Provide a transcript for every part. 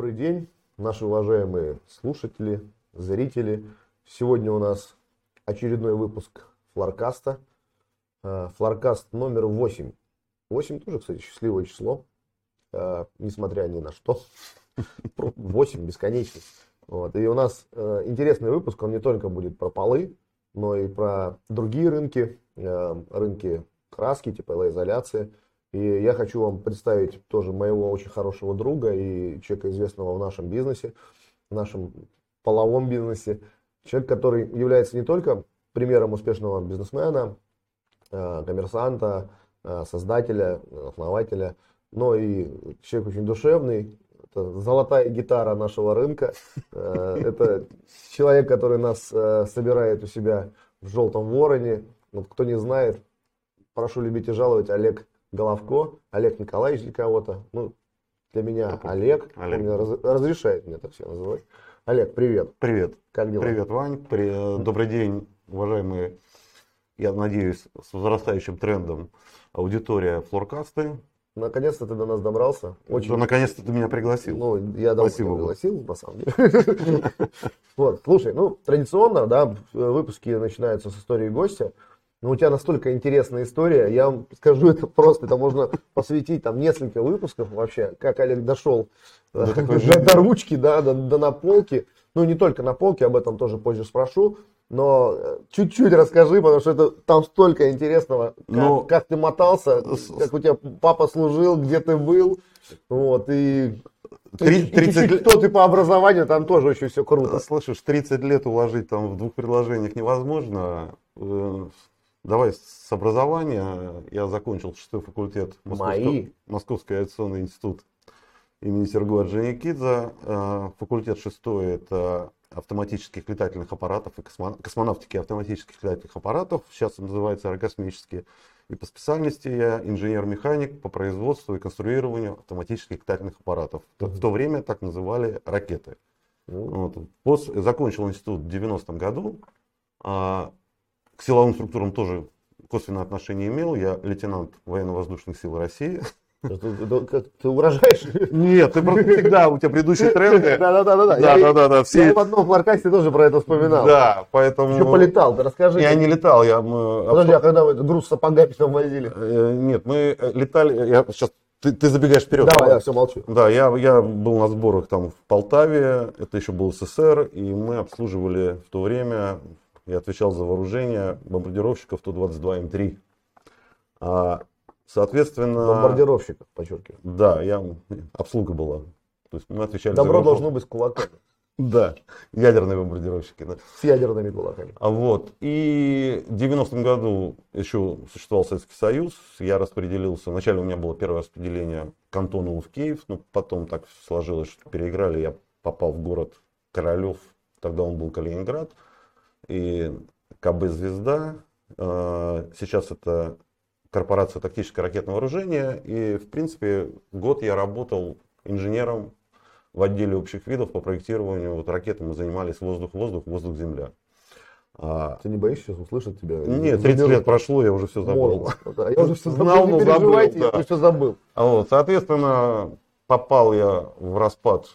Добрый день, наши уважаемые слушатели, зрители. Сегодня у нас очередной выпуск Флоркаста. Э, Флоркаст номер 8. 8 тоже, кстати, счастливое число, э, несмотря ни на что. 8 бесконечность. Вот. И у нас э, интересный выпуск, он не только будет про полы, но и про другие рынки, рынки краски, теплоизоляции. И я хочу вам представить тоже моего очень хорошего друга и человека, известного в нашем бизнесе, в нашем половом бизнесе. Человек, который является не только примером успешного бизнесмена, э, коммерсанта, э, создателя, основателя, но и человек очень душевный. Это золотая гитара нашего рынка. Э, это человек, который нас собирает у себя в «Желтом вороне». Вот кто не знает, прошу любить и жаловать Олег Головко, Олег Николаевич для кого-то. Ну, для меня Олег. Олег. Меня раз, разрешает мне это все называть. Олег, привет. Привет. Как дела? Привет, Вань. При... Добрый день, уважаемые, я надеюсь, с возрастающим трендом аудитория Флоркасты. Наконец-то ты до нас добрался. Очень... Да, наконец-то ты меня пригласил. Ну, я давно Спасибо. пригласил, на самом деле. Вот, слушай, ну, традиционно, да, выпуски начинаются с истории гостя. Но у тебя настолько интересная история, я вам скажу это просто, это можно посвятить там несколько выпусков вообще, как Олег дошел до, до, до ручки, да, до, до наполки. Ну, не только на полке, об этом тоже позже спрошу. Но э, чуть-чуть расскажи, потому что это там столько интересного, как, ну, как ты мотался, как у тебя папа служил, где ты был, вот, и 30, 30 лет... кто ты по образованию, там тоже очень все круто. Слышишь, 30 лет уложить там в двух предложениях невозможно. Давай с образования. Я закончил шестой факультет Московского, Московский авиационный институт имени Сергея Орджоникидзе. Э, факультет шестой – это автоматических летательных аппаратов и космонавтики автоматических летательных аппаратов. Сейчас он называется аэрокосмические. И по специальности я инженер-механик по производству и конструированию автоматических летательных аппаратов. Mm-hmm. В то время так называли ракеты. Mm-hmm. Вот. После, закончил институт в 90-м году. А к силовым структурам тоже косвенное отношение имел. Я лейтенант военно-воздушных сил России. Ты, ты угрожаешь? Нет, ты просто всегда, у тебя предыдущие тренды. Да, да, да, да. Да, да, да, да. Все... Я в одном Флоркасте тоже про это вспоминал. Да, поэтому. Еще полетал, ты расскажи. Я не летал, я. Подожди, а когда вы груз с сапогами там возили? Э, нет, мы летали. Я сейчас ты, ты забегаешь вперед. Давай, я все молчу. Да, я, я был на сборах там в Полтаве, это еще был СССР, и мы обслуживали в то время я отвечал за вооружение бомбардировщиков Ту-22М3. А, соответственно... Бомбардировщиков, подчеркиваю. Да, я, обслуга была. То есть мы отвечали Добро за должно быть с кулаками. Да, ядерные бомбардировщики. Да. С ядерными кулаками. А вот, и в 90-м году еще существовал Советский Союз, я распределился, вначале у меня было первое распределение к Антонову в Киев, но потом так сложилось, что переиграли, я попал в город Королев, тогда он был Калининград, и КБ «Звезда». А, сейчас это корпорация тактическое ракетное вооружение. И, в принципе, год я работал инженером в отделе общих видов по проектированию вот, ракеты. Мы занимались воздух-воздух, воздух-земля. А... Ты не боишься сейчас услышать тебя? Нет, 30 лет прошло, я уже все забыл. Да, я уже все забыл, Знал, не переживайте, забыл, да. я все забыл. А вот, соответственно, попал я в распад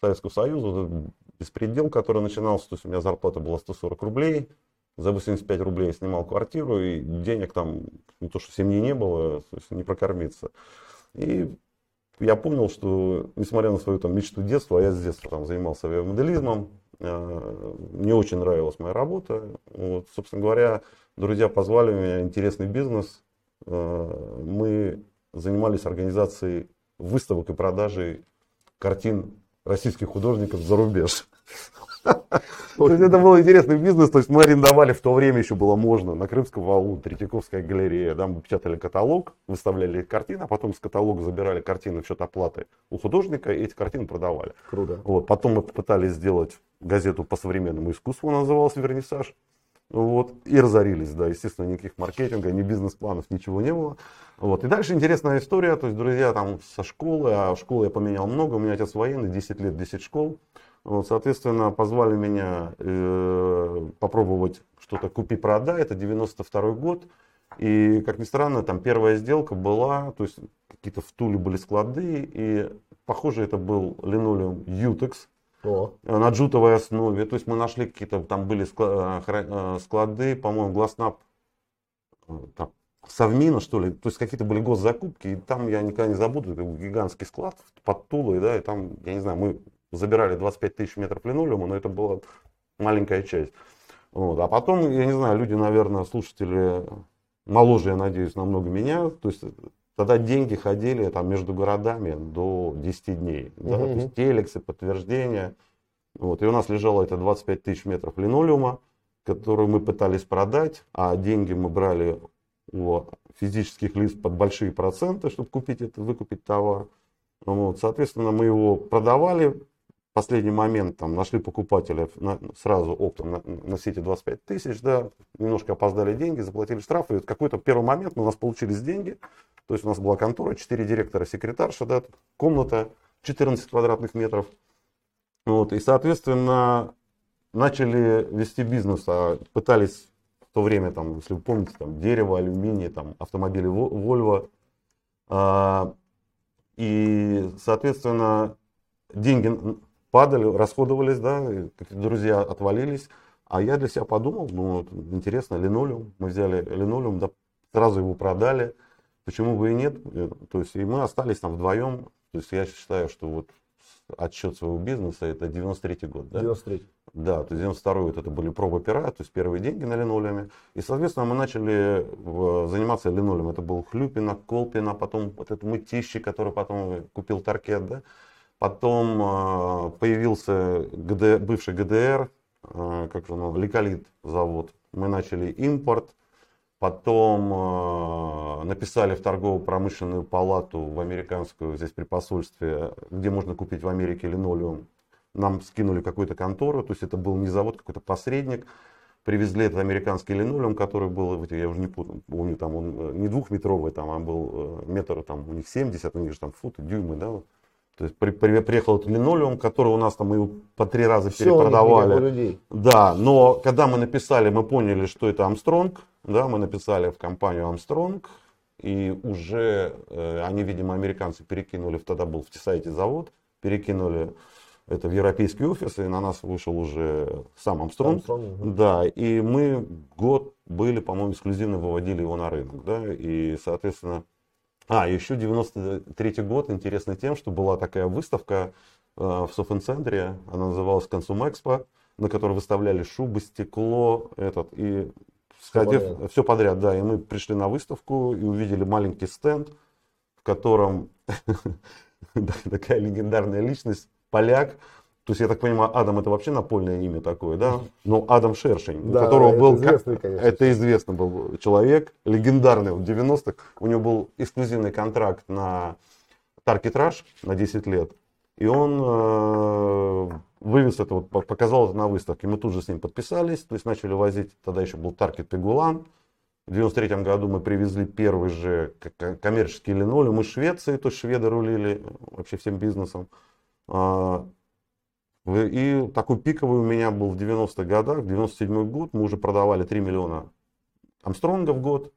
Советского Союза, беспредел, который начинался, то есть у меня зарплата была 140 рублей, за 85 рублей я снимал квартиру, и денег там не то, что в семье не было, то есть не прокормиться. И я понял, что несмотря на свою там мечту детства, а я с детства там занимался авиамоделизмом, э, мне очень нравилась моя работа. Вот, собственно говоря, друзья позвали меня, интересный бизнес. Э, мы занимались организацией выставок и продажей картин российских художников за рубеж. То есть это был интересный бизнес, то есть мы арендовали в то время еще было можно на Крымском валу, Третьяковская галерея, там мы печатали каталог, выставляли картины, а потом с каталога забирали картины в счет оплаты у художника и эти картины продавали. Круто. Вот, потом мы попытались сделать газету по современному искусству, называлась «Вернисаж». Вот, и разорились, да, естественно, никаких маркетинга, ни бизнес-планов, ничего не было. Вот, и дальше интересная история, то есть друзья там со школы, а школы я поменял много, у меня отец военный, 10 лет, 10 школ. Вот, соответственно, позвали меня э, попробовать что-то купи-продай, это 92 год. И, как ни странно, там первая сделка была, то есть какие-то в Туле были склады, и похоже, это был линолеум Ютекс О, на джутовой основе. То есть мы нашли какие-то, там были э, э, склады, по-моему, Гласнап, э, Совмина, что ли. То есть какие-то были госзакупки. И там я никогда не забуду, это был гигантский склад под Тулой, да, и там, я не знаю, мы забирали 25 тысяч метров линолеума, но это была маленькая часть. Вот. А потом, я не знаю, люди, наверное, слушатели моложе, я надеюсь, намного меня. То есть тогда деньги ходили там между городами до 10 дней. Да? Мгм, То есть телексы, подтверждения. Вот. И у нас лежало это 25 тысяч метров линолеума, которые мы пытались продать, а деньги мы брали у физических лиц под большие проценты, чтобы купить это, выкупить товар. Вот. Соответственно, мы его продавали. В последний момент там, нашли покупателя на- сразу оптом на, на все эти 25 тысяч, да, немножко опоздали деньги, заплатили штрафы. И вот какой-то первый момент у нас получились деньги. То есть у нас была контора, 4 директора, секретарша, да, комната 14 квадратных метров. Вот, и, соответственно, начали вести бизнес, а пытались в то время, там, если вы помните, там, дерево, алюминий, там, автомобили Volvo. А, и, соответственно, деньги падали, расходовались, да, какие-то друзья отвалились. А я для себя подумал, ну, интересно, линолеум. Мы взяли линолеум, да, сразу его продали. Почему бы и нет? Э, То есть, и мы остались там вдвоем. То есть, я считаю, что вот отсчет своего бизнеса это 93-й год, да? 93 Да, то есть 92 вот это были пробы пера, то есть первые деньги на линолеуме. И, соответственно, мы начали в- заниматься линолеумом. Это был Хлюпина, Колпина, потом вот этот мытищи, который потом купил Таркет, да. Потом э, появился ГД, бывший ГДР, э, как же он, Ликолит завод. Мы начали импорт. Потом э, написали в торгово-промышленную палату в американскую, здесь при посольстве, где можно купить в Америке линолеум. Нам скинули какую-то контору, то есть это был не завод, какой-то посредник. Привезли этот американский линолеум, который был, я уже не помню, там он э, не двухметровый, там, а был э, метр, там у них 70, у них же там футы, дюймы, да. То есть при- при- приехал этот линолеум, который у нас там мы его по три раза Все перепродавали. Да, но когда мы написали, мы поняли, что это Амстронг, да, мы написали в компанию Амстронг, и уже э, они, видимо, американцы перекинули, тогда был в Тесайте завод, перекинули это в европейский офис, и на нас вышел уже сам Амстронг. Armstrong, мгм. Да, и мы год были, по-моему, эксклюзивно выводили его на рынок, да, и, соответственно, а, еще 93 год интересно тем, что была такая выставка э, в Софинцентре, она называлась Консумэкспо, на которой выставляли шубы, стекло, этот, и сходив, подряд. все подряд, да, и мы пришли на выставку и увидели маленький стенд, в котором такая легендарная личность, поляк, то есть, я так понимаю, Адам это вообще напольное имя такое, да? Ну, Адам Шершень, у Да, которого это был... известный, конечно. Это известный был человек, легендарный в 90-х. У него был эксклюзивный контракт на Таркитраж на 10 лет. И он э, вывез это, вот, по- показал это на выставке. Мы тут же с ним подписались, то есть начали возить, тогда еще был Таркет Пегулан. В 93 году мы привезли первый же коммерческий линолеум из Швеции, то есть шведы рулили вообще всем бизнесом. А, И такой пиковый у меня был в 90-х годах, в 97 год мы уже продавали 3 миллиона Амстронга в год.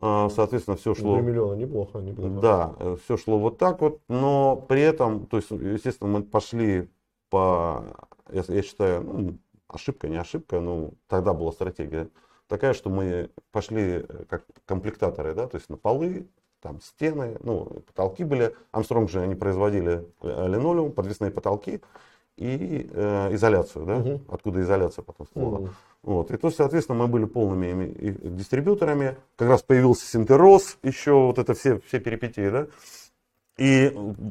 А, Соответственно, все шло... 3 миллиона, неплохо, неплохо. Да, все шло вот так вот, но при этом, то есть, естественно, мы пошли по, я, я считаю, ну, ошибка, не ошибка, но тогда была стратегия такая, что мы пошли э, как комплектаторы, да, то есть на полы, там стены, ну, потолки были. Амстронг же они производили э, линолеум, подвесные потолки и э, изоляцию, да, Мгм. откуда изоляция потом всплыла. Мгм. Вот. И то, соответственно, мы были полными дистрибьюторами. Как раз появился Синтерос, еще вот это все, все перипетии, да. И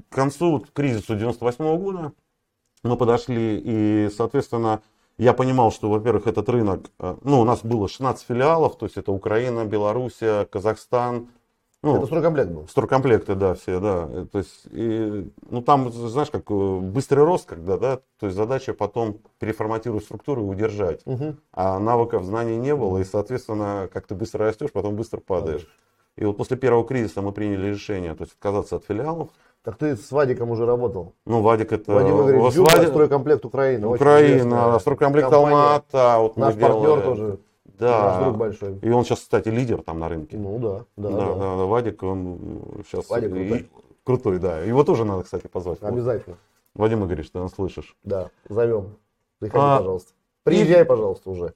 к концу вот, кризису 98 года мы подошли, и, соответственно, я понимал, что, во-первых, этот рынок, э, ну, у нас было 16 филиалов, то есть это Украина, Белоруссия, Казахстан, ну, Это стройкомплект был. Стройкомплекты, да, все, да. Э, То есть, и, ну там, знаешь, как э, быстрый рост, когда, да, то есть задача потом переформатировать структуру и удержать. Мгм. А навыков, знаний не было, и, соответственно, как ты быстро растешь, потом быстро падаешь. И вот после первого кризиса мы приняли решение, то есть отказаться от филиалов. Так ты с Вадиком уже работал. Ну, Вадик это... Вадим вот Игоревич с Дзюба, Вади- стройкомплект Украины. очень Украина, известная стройкомплект. Алмата, вот мы Наш партнер делали. тоже. Да. Наш друг большой. И он сейчас, кстати, лидер там на рынке. Ну да, да, Да, да. да, да, Вадик, он сейчас... Вадик и- крутой. крутой, да. Его тоже надо, кстати, позвать. Обязательно. Вадим Игоревич, ты нас слышишь. Да, зовем. Приходи, А, пожалуйста. Приезжай, пожалуйста, уже.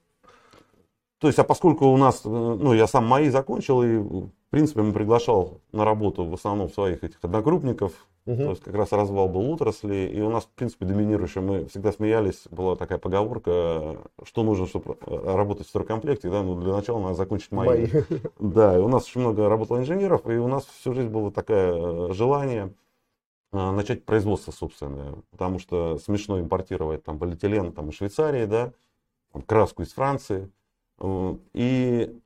То есть, а поскольку у нас, э, ну, я сам мои закончил, и, в принципе, мы приглашал на работу в основном своих этих одногруппников, Мгм. то есть, как раз развал был отрасли, и у нас, в принципе, доминирующая, мы всегда смеялись, была такая поговорка, что нужно, чтобы э, работать в стройкомплекте, да, ну, для начала надо закончить мои. Мои. Да, и у нас очень много работало инженеров, и у нас всю жизнь было такое э, желание начать производство собственное, потому что смешно импортировать там полиэтилен там, из Швейцарии, да, там, краску из Франции. И,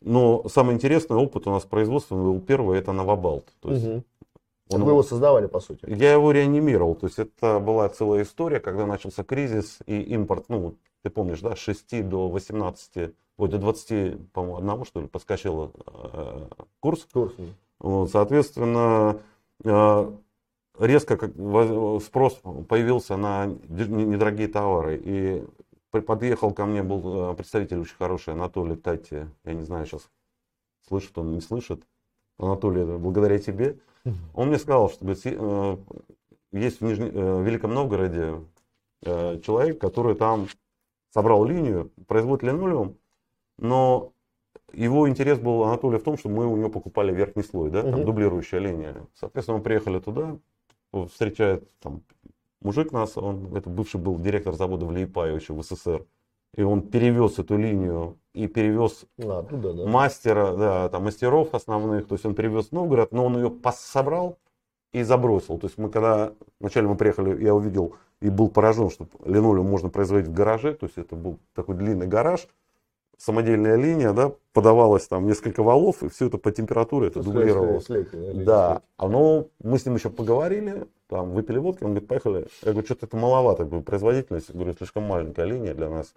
но самый интересный опыт у нас производства был первый, это Новобалт. То есть Мгм. он- Вы его создавали, по сути. я его реанимировал, то есть это была целая история, когда начался кризис и импорт, ну, ты помнишь, да, с 6 до 18, ой, до 20, по-моему, одного, что ли, подскочил э, курс. Курс. Вот, соответственно, э, резко как спрос появился на недорогие товары. И подъехал ко мне был э, представитель очень хороший, Анатолий Тати. Я не знаю, сейчас слышит он, не слышит. Анатолий, это благодаря тебе. Он мне сказал, что говорит, «Си- э, есть в, Нижне- э, в Великом Новгороде э, человек, который там собрал линию, производит линолеум, но его интерес был Анатолия в том, что мы у него покупали верхний слой, да, там дублирующая линия. Соответственно, мы приехали туда, встречает там мужик нас, он это бывший был директор завода в Лиепае еще в СССР, и он перевез эту линию и перевез А, туда, да. мастера, да, там мастеров основных, то есть он привез в Новгород, но он ее собрал и забросил. То есть мы когда вначале мы приехали, я увидел и был поражен, что линолеум можно производить в гараже, то есть это был такой длинный гараж, самодельная линия, да, подавалось там несколько валов, и все это по температуре это дублировалось. Да, слейки. а ну, мы с ним еще поговорили, там, выпили водки, он говорит, поехали. Я говорю, что-то это маловато, говорю, производительность, говорю, слишком маленькая линия для нас.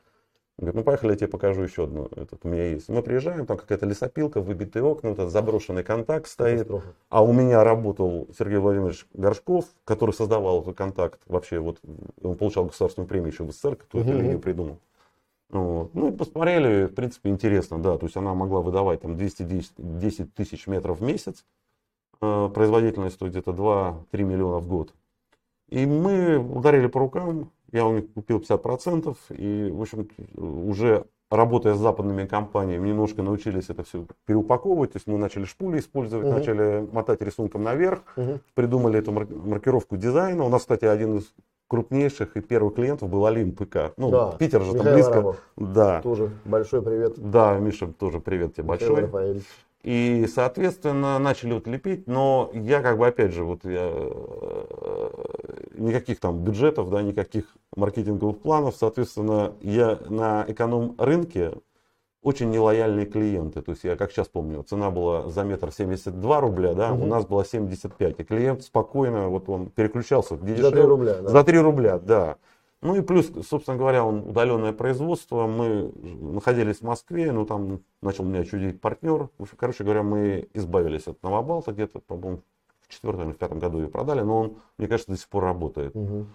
Он говорит, ну поехали, я тебе покажу еще одну, этот у меня есть. Мы приезжаем, там какая-то лесопилка, выбитые окна, этот заброшенный контакт стоит. А у меня работал Сергей Владимирович Горшков, который создавал этот контакт. Вообще, вот он получал государственную премию еще в СССР, кто эту Мгм. линию придумал. Вот. Ну, посмотрели, в принципе, интересно, да. То есть она могла выдавать там 210 10 тысяч метров в месяц. Э, Производительность то где-то 2-3 миллиона в год. И мы ударили по рукам. Я у них купил 50%. И, в общем, уже работая с западными компаниями, немножко научились это все переупаковывать. То есть мы начали шпули использовать, Мгм. начали мотать рисунком наверх Мгм. придумали эту мар- маркировку дизайна. У нас, кстати, один из крупнейших и первых клиентов был Олимп ПК. Ну, Да, Питер же там Михаил близко. Арабов. Да. Тоже большой привет. Да, Миша, тоже привет тебе Михаил большой. Рафаэльевич. И, соответственно, начали вот лепить, но я как бы, опять же, вот я, э, никаких там бюджетов, да, никаких маркетинговых планов, соответственно, я на эконом-рынке очень нелояльные клиенты. То есть я, как сейчас помню, цена была за метр 72 рубля, да, у Мгм. нас была 75. И клиент спокойно, вот он переключался, где За 3 дешевле. рубля, да. За 3 рубля, да. Ну и плюс, собственно говоря, он удаленное производство. Мы находились в Москве, ну там начал меня чудить партнер. В общем, короче говоря, мы избавились от Новобалта где-то, по-моему, в четвертом или в пятом году ее продали, но он, мне кажется, до сих пор работает. Мгм.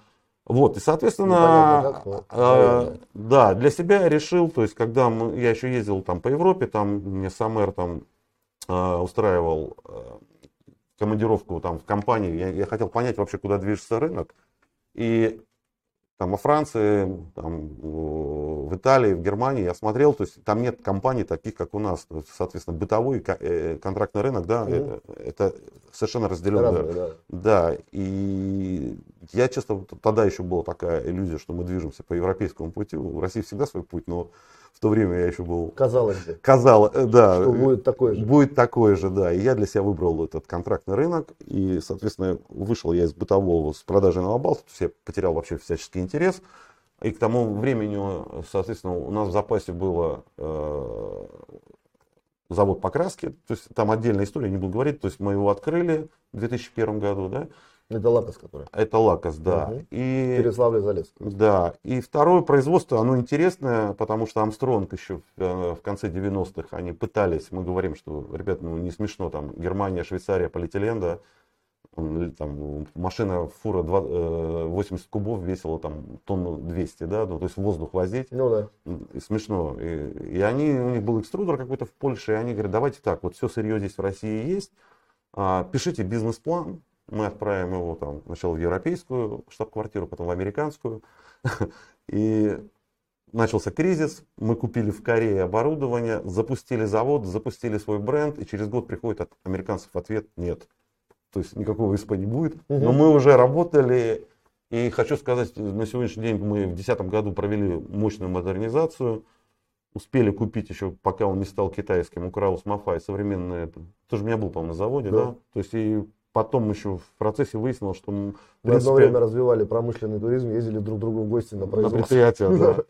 Вот, и соответственно, как, но, э, да, для себя я решил, то есть, когда мы, я еще ездил там по Европе, там мне САМР там э, устраивал э, командировку там в компании, я, я хотел понять вообще, куда движется рынок, и там во Франции, там, в Италии, в Германии я смотрел, то есть там нет компаний таких, как у нас, соответственно, бытовой э, контрактный рынок, да, Мгм. это, это совершенно разделенные Разные, да. да, и я, честно, тогда еще была такая иллюзия, что мы движемся по европейскому пути. У России всегда свой путь, но то время я еще был... Казалось бы, Казалось, э, да, что будет такой же. будет такой же, да. И я для себя выбрал этот контрактный рынок. И, соответственно, вышел я из бытового с продажи на Балту. То есть я потерял вообще всяческий интерес. И к тому времени, соответственно, у нас в запасе было э, завод покраски. То есть там отдельная история, не буду говорить. То есть мы его открыли в 2001 году, да. Это лакос, который. Это лакос, да. Мгм. И Переславль-Залесский. да, и второе производство, оно интересное, потому что Armstrong еще в, э, в конце 90-х, они пытались, мы говорим, что, ребят, ну не смешно, там Германия, Швейцария, полиэтилен, да, он, там, машина, фура два- э, 80 кубов весила там тонну 200, да, ну, то есть воздух возить, Ну да. и смешно. И, и они, у них был экструдер какой-то в Польше, и они говорят, давайте так, вот все сырье здесь в России есть, а, пишите бизнес-план, мы отправим его там сначала в европейскую штаб-квартиру, потом в американскую. И начался кризис, мы купили в Корее оборудование, запустили завод, запустили свой бренд, и через год приходит от американцев ответ «нет». То есть никакого ИСП не будет. Но мы уже работали, и хочу сказать, на сегодняшний день мы в 2010 году провели мощную модернизацию, успели купить еще, пока он не стал китайским, у Краус Мафай современное, тоже у меня был, по-моему, на заводе, да. да? То есть и потом еще в процессе выяснилось, что мы в одно время развивали промышленный туризм, ездили друг к другу в гости на производство. На предприятия, да.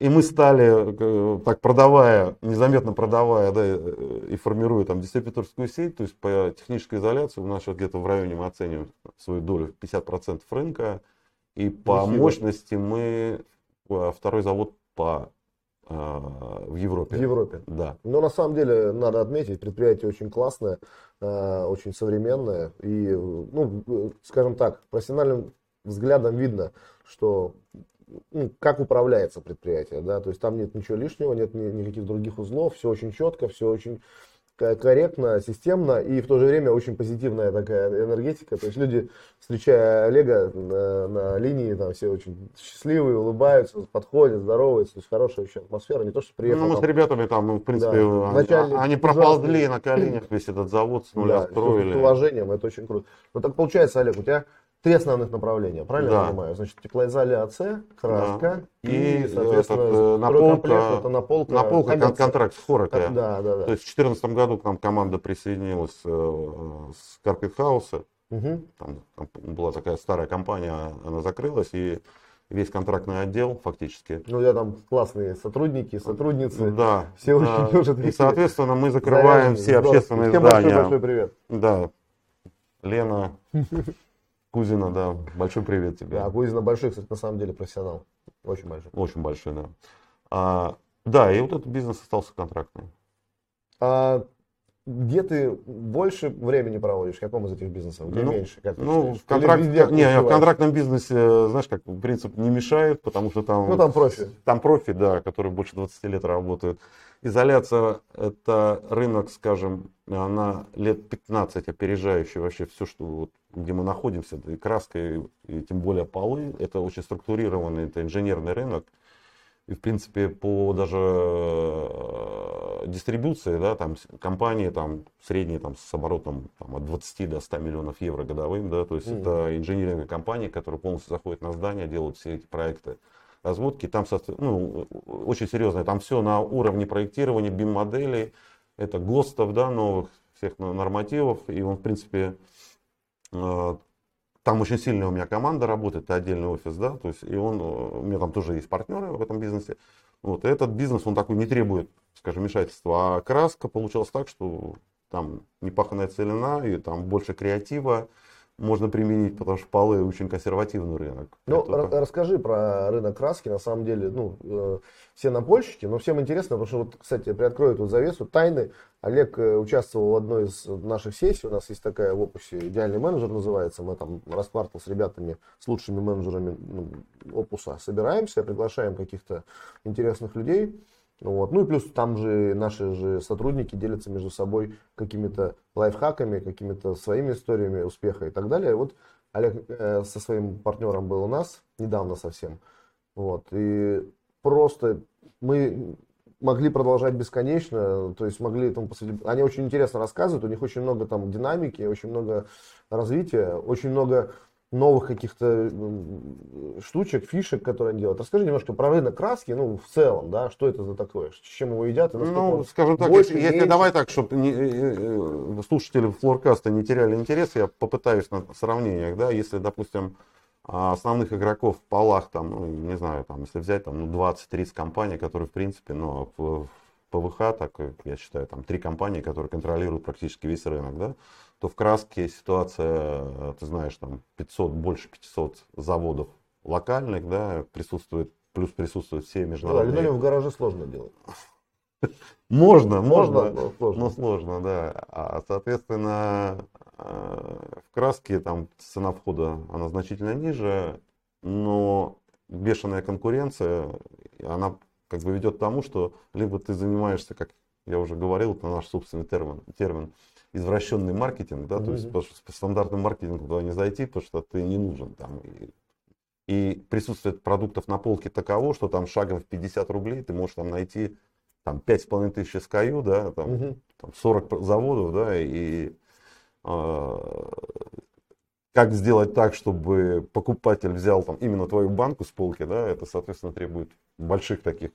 И мы стали, э, так продавая, незаметно продавая, да, и формируя там дистрибьюторскую сеть, то есть по технической изоляции у нас сейчас где-то в районе мы оцениваем свою долю в 50% рынка. И по мощности мы э, второй завод по э, в Европе. В Европе. Да. Но на самом деле надо отметить, предприятие очень классное, очень современное. И, ну, скажем так, профессиональным взглядом видно, что ну, как управляется предприятие, да, то есть там нет ничего лишнего, нет ни, никаких других узлов, все очень четко, все очень корректно, системно и в то же время очень позитивная такая энергетика. То есть люди, встречая Олега на, на линии, там все очень счастливые, улыбаются, подходят, здороваются. То есть хорошая еще атмосфера, не то, что приехал. Ну, мы там, с ребятами там, ну, в принципе, да, они, они проползли на коленях весь этот завод с нуля да, строили. С уважением, это очень круто. Ну так получается, Олег, у тебя Три основных направления, правильно да. я понимаю? Значит, теплоизоляция, краска да. и, и, соответственно, этот, э, наполка, это наполка, наполка кон- контракт с Хорока. Да, да, да. То есть в 2014 году к нам команда присоединилась э, с Carpet House. Угу. Там, там была такая старая компания, она закрылась, и весь контрактный отдел фактически. Ну, я там классные сотрудники, сотрудницы. Да. Все да. очень уже И, соответственно, мы закрываем все общественные Всем здания. Большой, большой привет. Да. Лена, Кузина, да, большой привет тебе. Да, Кузина большой, кстати, на самом деле профессионал. Очень большой. Очень большой, да. А, да, и вот этот бизнес остался контрактный. А где ты больше времени проводишь? В каком из этих бизнесов? Где ну, меньше? Как ну, в, контракт... не, в контрактном бизнесе, знаешь, как принцип не мешает, потому что там... Ну, там профи. Там профи, да, которые больше 20 лет работают. Изоляция – это рынок, скажем, на лет 15 опережающий вообще все, что вот, где мы находимся, и краска, и, и тем более полы. Это очень структурированный, это инженерный рынок. И, в принципе, по даже дистрибуции, да, там компании там, средние там, с оборотом там, от 20 до 100 миллионов евро годовым, да, то есть mm-hmm. это инженерные компании, которые полностью заходят на здание, делают все эти проекты разводки. Там ну, очень серьезно, там все на уровне проектирования, BIM-моделей, это ГОСТов, да, новых всех нормативов. И он, в принципе, э, там очень сильная у меня команда работает, это отдельный офис, да, то есть, и он, у меня там тоже есть партнеры в этом бизнесе. Вот, этот бизнес, он такой не требует, скажем, вмешательства. А краска получилась так, что там непаханная целина, и там больше креатива, можно применить, потому что полы очень консервативный рынок. Ну, Это... расскажи про рынок краски. На самом деле, ну, э, все напольщики, но всем интересно, потому что, вот, кстати, приоткрою эту завесу тайны. Олег э, участвовал в одной из наших сессий. У нас есть такая в опусе «Идеальный менеджер» называется. Мы там раз с ребятами, с лучшими менеджерами ну, опуса собираемся, приглашаем каких-то интересных людей. Вот. Ну и плюс там же наши же сотрудники делятся между собой какими-то лайфхаками, какими-то своими историями успеха и так далее. Вот Олег э, со своим партнером был у нас недавно совсем. Вот. И просто мы могли продолжать бесконечно, то есть могли там посреди... Они очень интересно рассказывают, у них очень много там динамики, очень много развития, очень много новых каких-то штучек, фишек, которые они делают. Расскажи немножко про рынок краски, ну, в целом, да, что это за такое, с чем его едят? И ну, скажем так, больше, если, если давай так, чтобы не, э, э, слушатели флоркаста не теряли интерес, я попытаюсь на сравнениях, да, если, допустим, основных игроков в полах, там, ну, не знаю, там, если взять там, ну, 20-30 компаний, которые, в принципе, ну, в, в ПВХ, так, я считаю, там, три компании, которые контролируют практически весь рынок, да, то в краске ситуация, ты знаешь, там 500, больше 500 заводов локальных, да, присутствует, плюс присутствуют все международные. Да, в гараже сложно делать. Можно, можно, но сложно. но сложно, да. А, соответственно, э, в краске там цена входа, она значительно ниже, но бешеная конкуренция, она как бы ведет к тому, что либо ты занимаешься, как я уже говорил, это наш собственный термин, термин извращенный маркетинг, да, то есть что по стандартному маркетингу туда не зайти, потому что ты не нужен там. И, и присутствие продуктов на полке таково, что там шагом в 50 рублей ты можешь там найти там 5,5 тысяч SKU, да, там, Мгм. там 40 заводов, да, и а, как сделать так, чтобы покупатель взял там именно твою банку с полки, да, это, соответственно, требует больших таких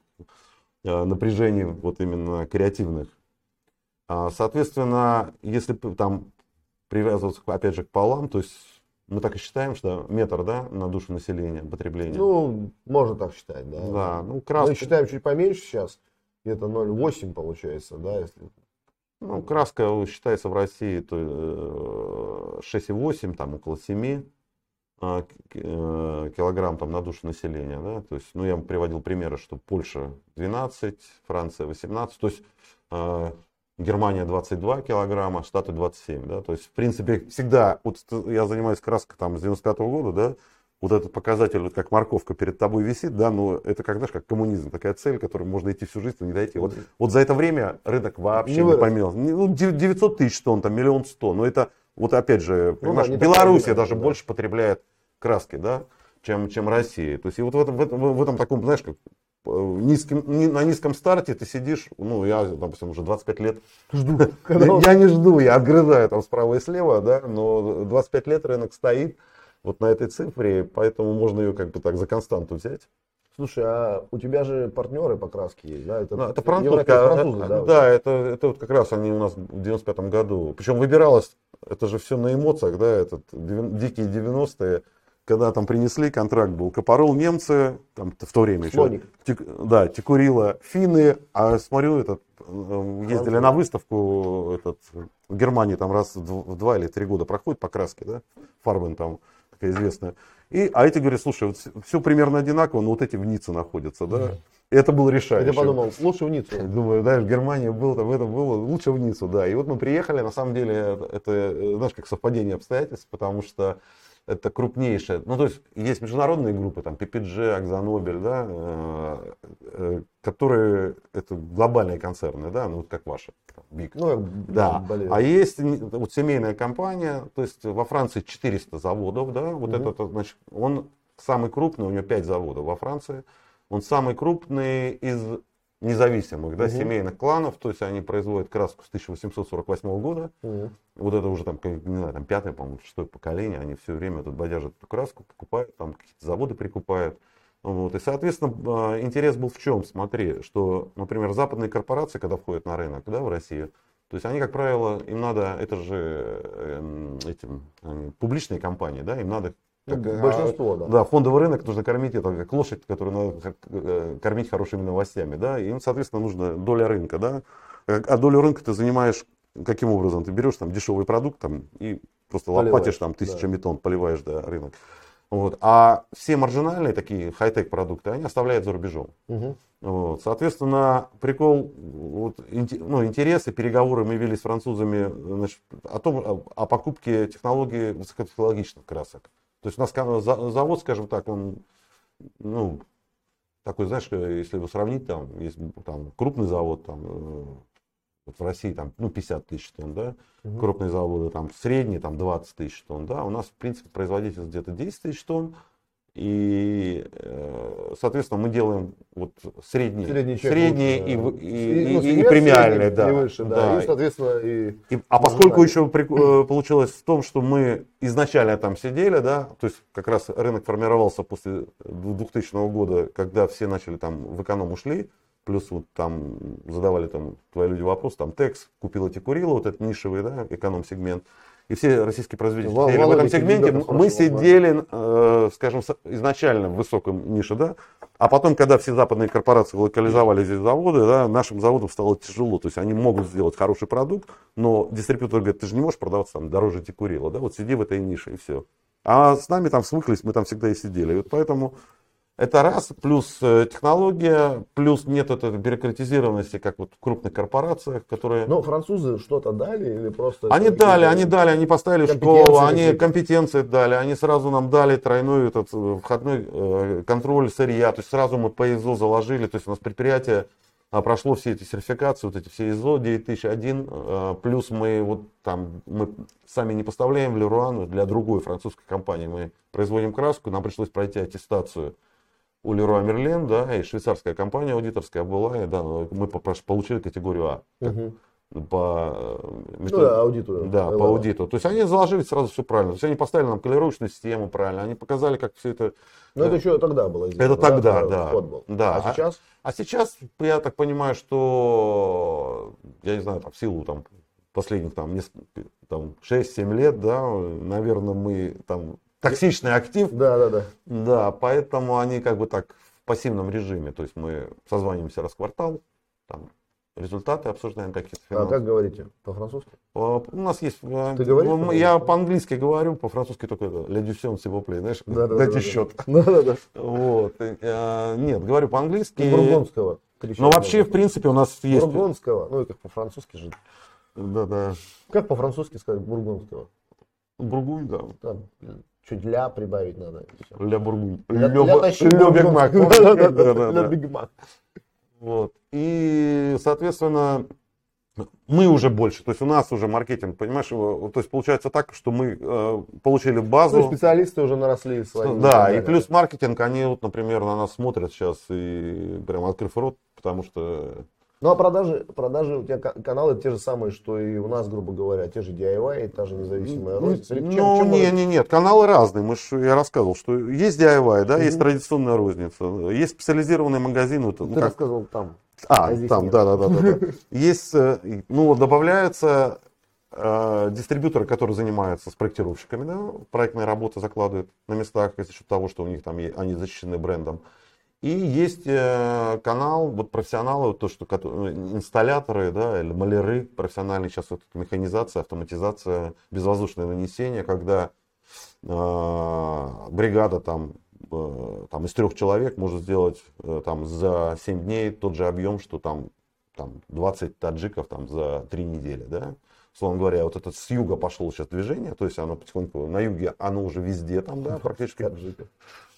э, напряжений, вот именно креативных. А, Соответственно, если там привязываться, опять же, к полам, то есть мы так и считаем, что метр, да, на душу населения потребления. Ну, можно так считать, да. да, ну, Мы краска, считаем чуть поменьше сейчас, где-то 0,8 получается, да, если ну, краска считается в России то, э, 6,8, там около 7 а, э, килограмм там, на душу населения. Да? То есть, ну, я приводил примеры, что Польша 12, Франция 18, то есть э, Германия 22 килограмма, Штаты 27. Да? То есть, в принципе, всегда, вот я занимаюсь краской там, с 95 года, да, вот этот показатель, вот как морковка перед тобой висит, да, но это как, знаешь, как коммунизм, такая цель, которой можно идти всю жизнь, но не дойти. Вот, вот за это время рынок вообще Не не. Не, Ну, дев- 900 тысяч тонн, там миллион сто, но это, вот опять же, Ну такая Белоруссия даже да. больше потребляет краски, да, чем, чем Россия. То есть и вот в этом, в этом, в этом таком, знаешь, как низким, ни- на низком старте ты сидишь, ну, я, допустим, уже 25 лет жду. я, когда я не жду, я отгрызаю там справа и слева, да, но 25 лет рынок стоит вот на этой цифре, поэтому можно ее как бы так за константу взять. Слушай, а у тебя же партнеры по краске есть, да? Это, Ну, это европейские французская, французы, э, да? да, это, это вот как раз они у нас в 95 году. Причем выбиралось, это же все на эмоциях, да, этот дикие 90-е, когда там принесли, контракт был Капорол немцы, там в то время еще, Слоник. Тек- да, Текурила финны, а смотрю, этот, э, ездили на выставку этот, в Германии там раз в дв- в два или три года проходит по краске, да, Фарбен там такая известная. И, а эти говорят, слушай, вот все примерно одинаково, но вот эти в Ницце находятся, да. И это было Я решающе. подумал, лучше в Ниццу. Думаю, да, в Германии был, там это было лучше в Ниццу, да. И вот мы приехали, на самом деле, это, это, э, знаешь, как совпадение обстоятельств, потому что это крупнейшая, ну, то есть, есть международные группы, там, PPG, Акзонобель, да, э, э, которые, это глобальные концерны, да, ну, вот как ваши, Big. Ну, Да, болею. а есть вот семейная компания, то есть во Франции 400 заводов, да, вот Мгм. этот, значит, он самый крупный, у него 5 заводов во Франции, он самый крупный из независимых, да, Мгм. семейных кланов, то есть они производят краску с 1848 года, Мгм. вот это уже там, не знаю, там пятое, по-моему, шестое поколение, они все время тут бодяжат эту краску, покупают, там какие-то заводы прикупают. Вот. И, соответственно, а, интерес был в чем? Смотри, что, например, западные корпорации, когда входят на рынок, да, в Россию, то есть они, как правило, им надо, это же эм, этим, они публичные компании, да, им надо Ну, как, а, большинство, да. да, фондовый рынок нужно кормить, это как лошадь, которую надо э, кормить хорошими новостями, да, и им, соответственно, нужна доля рынка, да, Э, а долю рынка ты занимаешь каким образом? Ты берешь там дешевый продукт там, и просто Поливаешь, лопатишь там да. тысячами тонн, поливаешь, да, рынок. Вот. А все маржинальные такие хай-тек продукты, они оставляют за рубежом. Мгм. Вот. Соответственно, прикол, вот, ну, интересы, переговоры мы вели с французами значит, о том, о, о покупке технологий высокотехнологичных красок. То есть у нас завод, скажем так, он, ну, такой, знаешь, э, если его сравнить, там, есть там, крупный завод, там, э, вот в России там, ну, 50 тысяч тонн, да, Мгм. крупные заводы, там, средние, там, 20 тысяч тонн, да, у нас, в принципе, производительность где-то 10 тысяч тонн, и, э, соответственно, мы делаем вот средние, Средний средние лучше, и, да. в- и, ну, и- и средний да. и выше, да. Да. И, соответственно, и... И- а поскольку еще при- э, получилось в том, что мы изначально там сидели, да, то есть как раз рынок формировался после 2000 года, когда все начали там в эконом ушли, плюс вот там задавали там твои люди вопрос, там Текс купил эти Курила, вот этот нишевый, да, эконом-сегмент, и все российские производители Вал- сидели в этом сегменте, мы сидели, э, скажем, изначально в высоком нише, да, а потом, когда все западные корпорации локализовали здесь заводы, да, нашим заводам стало тяжело. То есть они могут сделать хороший продукт, но дистрибьютор говорит, ты же не можешь продаваться там дороже Текурила, да, вот сиди в этой нише и все. А с нами там свыклись, мы там всегда и сидели. И вот поэтому это раз, плюс э, технология, плюс нет этой бюрократизированности, как вот в крупных корпорациях, которые... Но французы что-то дали или просто... Они дали, они дали, они поставили школу, они компетенции дали, они сразу нам дали тройной этот э, входной э, контроль сырья, то есть сразу мы по ИЗО заложили, то есть у нас предприятие а, прошло все эти сертификации, вот эти все ISO 9001, а, плюс мы вот там, мы сами не поставляем в Леруан, для другой французской компании мы производим краску, нам пришлось пройти аттестацию у Леруа Мерлен, да, и швейцарская компания аудиторская была, и, да, мы получили категорию А. По, э, Ну да, аудиту. да, по LLA. аудиту. То есть они заложили сразу все правильно. То есть они поставили нам калировочную систему правильно, они показали, как все это Но это еще тогда было сделано. Это тогда, да. Был. Да. А сейчас? А сейчас, я так понимаю, что, я не знаю, там, в силу там, последних там, там, 6-7 лет, да, наверное, мы там токсичный актив, Да, да, да. да, поэтому они как бы так в пассивном режиме, то есть мы созваниваемся раз в квартал, там, результаты обсуждаем какие-то А финансы. как говорите? По-французски? А, У нас есть, а, Ты говоришь ну, я по-английски говорю, по-французски только «Le Ducion, s'il vous plaît», знаешь, Да, да, дайте да, счет. Да, да, да. Вот. и, а, Нет, говорю по-английски. Бургундского. кричать Но вообще, можно. в принципе, у нас есть... Бургундского. Ну и как по-французски же. Да, да. Как по-французски сказать бургундского? Бургунь, да. Там чуть ля прибавить надо. Ля Бургунь. Ля- ля ля да. Биг Мак. Вот. И, соответственно, мы уже больше, то есть у нас уже маркетинг, понимаешь, то есть получается так, что мы э, получили Ну, базу, специалисты уже наросли свои. да, и плюс маркетинг, они вот, например, на нас смотрят сейчас и прям открыв рот, потому что Ну а продажи, продажи у тебя ка- каналы те же самые, что и у нас, грубо говоря, те же DIY, та же независимая розница. Или чем- Ну, чем не, может- не, нет, каналы разные. Мы ж, я рассказывал, что есть DIY, да, есть Мгм. традиционная розница, есть специализированные магазины. вот, ну, Ты как- рассказывал там. а, а там, нет. да, да, да, да. Есть, э, ну, добавляются э, дистрибьюторы, которые занимаются с проектировщиками, да, проектные работы закладывают на местах за счет того, что у них там они защищены брендом. И есть э, канал, вот профессионалы, вот то, что ну, инсталляторы, да, или маляры профессиональные, сейчас вот механизация, автоматизация, безвоздушное нанесение, когда э, бригада там, э, там из трех человек может сделать э, там за 7 дней тот же объем, что там, там 20 таджиков там за 3 недели, да. Словом говоря, вот это с юга пошло сейчас движение, то есть оно потихоньку на юге, оно уже везде там, да, практически. Таджиков.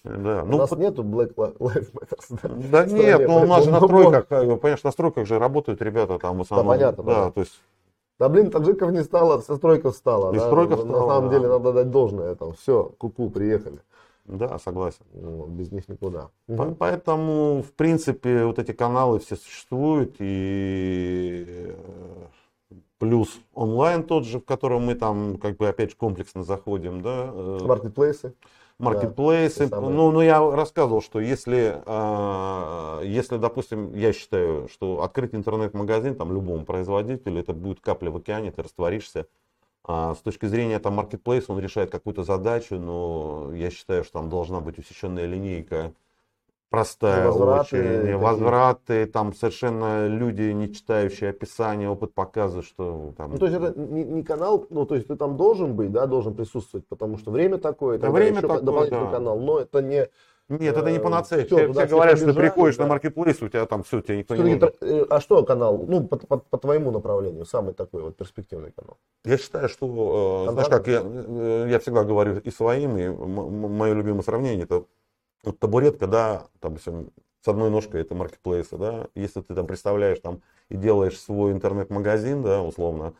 Да, У ну, нас нету Black Lives Matter. да? да нет, стране, ну у нас же на стройках, э, понимаешь, на стройках же работают ребята там в основном. понятно, Да, понятно. то есть, Да блин, таджиков не стало, вся стройка встала. И да. стройка На встала, самом да. деле надо дать должное. Там все, куку, приехали. да, согласен. Ну, без них никуда. По- Мгм. Поэтому, в принципе, вот эти каналы все существуют, и э, плюс онлайн тот же, в котором мы там, как бы, опять же, комплексно заходим, да, э, Маркетплейсы. самые. ну, ну, я рассказывал, что если, а, если, допустим, я считаю, что открыть интернет-магазин там любому производителю, это будет капля в океане, ты растворишься. А с точки зрения там маркетплейса он решает какую-то задачу, но я считаю, что там должна быть усеченная линейка, простая, Возвраты очень, возвраты, там совершенно люди, не читающие описание, опыт показывает, что там... Ну, то есть это не, не канал, ну, то есть ты там должен быть, да, должен присутствовать, потому что время такое, Да, время еще такое, дополнительный да. канал, но это не... Нет, это не э, панацея. Все, все все говорят, что ты приходишь да. на маркетплейс, у тебя там все, тебя никто не Всё-таки может. э, А что канал, ну, по, по- по твоему направлению, самый такой вот перспективный канал? Я считаю, что, э, знаешь, как я, э, я всегда говорю и своим, и мое любимое сравнение, это вот табуретка, да, там, допустим, с одной ножкой это маркетплейсы, да, если ты там представляешь там и делаешь свой интернет-магазин, да, условно,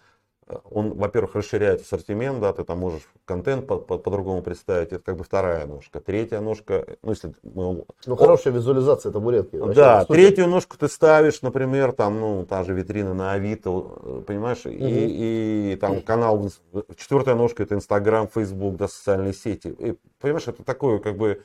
э, он, во-первых, расширяет ассортимент, да, ты там можешь контент по- по- по-другому представить, это как бы вторая ножка. Третья ножка, ну, если мы Ну, хорошая визуализация табуретки. вообще, да, третью ножку ты ставишь, например, там, ну, та же витрина на Авито, понимаешь, и, и там канал, четвертая ножка это Инстаграм, Фейсбук, да, социальные сети. И, понимаешь, это такое, как бы,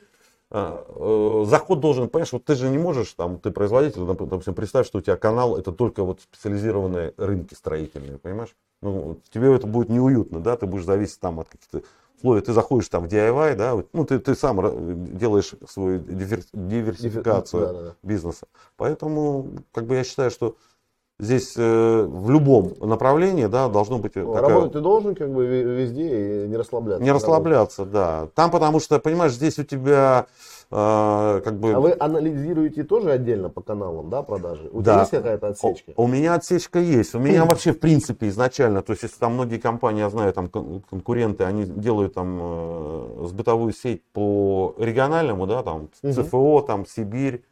заход должен, понимаешь, вот ты же не можешь, там, ты производитель, доп- допустим, представь, что у тебя канал это только вот специализированные рынки строительные, понимаешь? Ну, тебе это будет неуютно, да, ты будешь зависеть там от каких-то условий, ты заходишь там в DIY, да, ну, ты, ты сам делаешь свою дивер- диверсификацию Да, да, да. бизнеса. Поэтому, как бы я считаю, что здесь э, в любом направлении, да, должно быть Ну, такая- Работать ты должен как бы ве- везде и не расслабляться. не расслабляться, да. Там, потому что, понимаешь, здесь у тебя э, как бы... А вы анализируете тоже отдельно по каналам, да, продажи? У Да. тебя есть какая-то отсечка? У меня отсечка есть. У меня вообще, в принципе, изначально, то есть, если там многие компании, я знаю, там кон- конкуренты, они делают там э, с бытовую сеть по региональному, да, там. ЦФО, там Сибирь,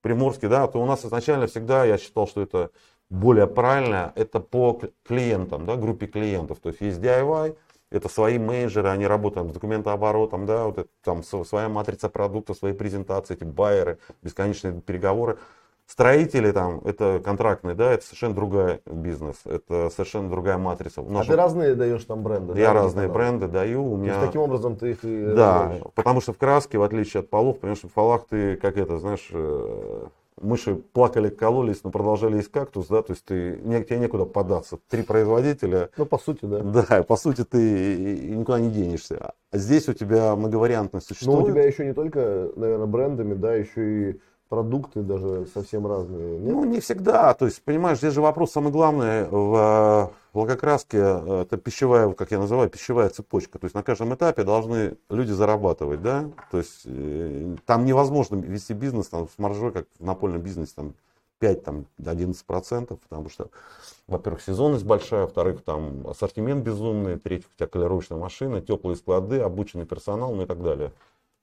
Приморске, да, то у нас изначально всегда, я считал, что это более правильно, это по клиентам, да, группе клиентов. То есть есть DIY, это свои менеджеры, они работают с документооборотом, да, вот это, там своя матрица продукта, свои презентации, эти байеры, бесконечные переговоры. Строители там, это контрактные, да, это совершенно другой бизнес, это совершенно другая матрица. А ты разные даешь там бренды? Я да, разные бренды даю. У меня... То есть таким образом ты их и Да, раздаешь. потому что в краске, в отличие от полов, потому что в полах ты, как это, знаешь, э, мыши плакали, кололись, но продолжали есть кактус, да, то есть ты, не, тебе некуда податься. Три производителя. Ну, по сути, да. Да, по сути, ты никуда не денешься. А здесь у тебя многовариантность существует. Но у тебя еще не только, наверное, брендами, да, еще и продукты даже совсем разные. Нет? Ну, не всегда. То есть, понимаешь, здесь же вопрос самый главный в лакокраске, э, это пищевая, как я называю, пищевая цепочка. То есть на каждом этапе должны люди зарабатывать, да. То есть э, там невозможно вести бизнес там, с маржой, как в напольном бизнесе, там 5-11%, потому что, во-первых, сезонность большая, во-вторых, там ассортимент безумный, в-третьих, у тебя колерочная машина, теплые склады, обученный персонал, ну и так далее.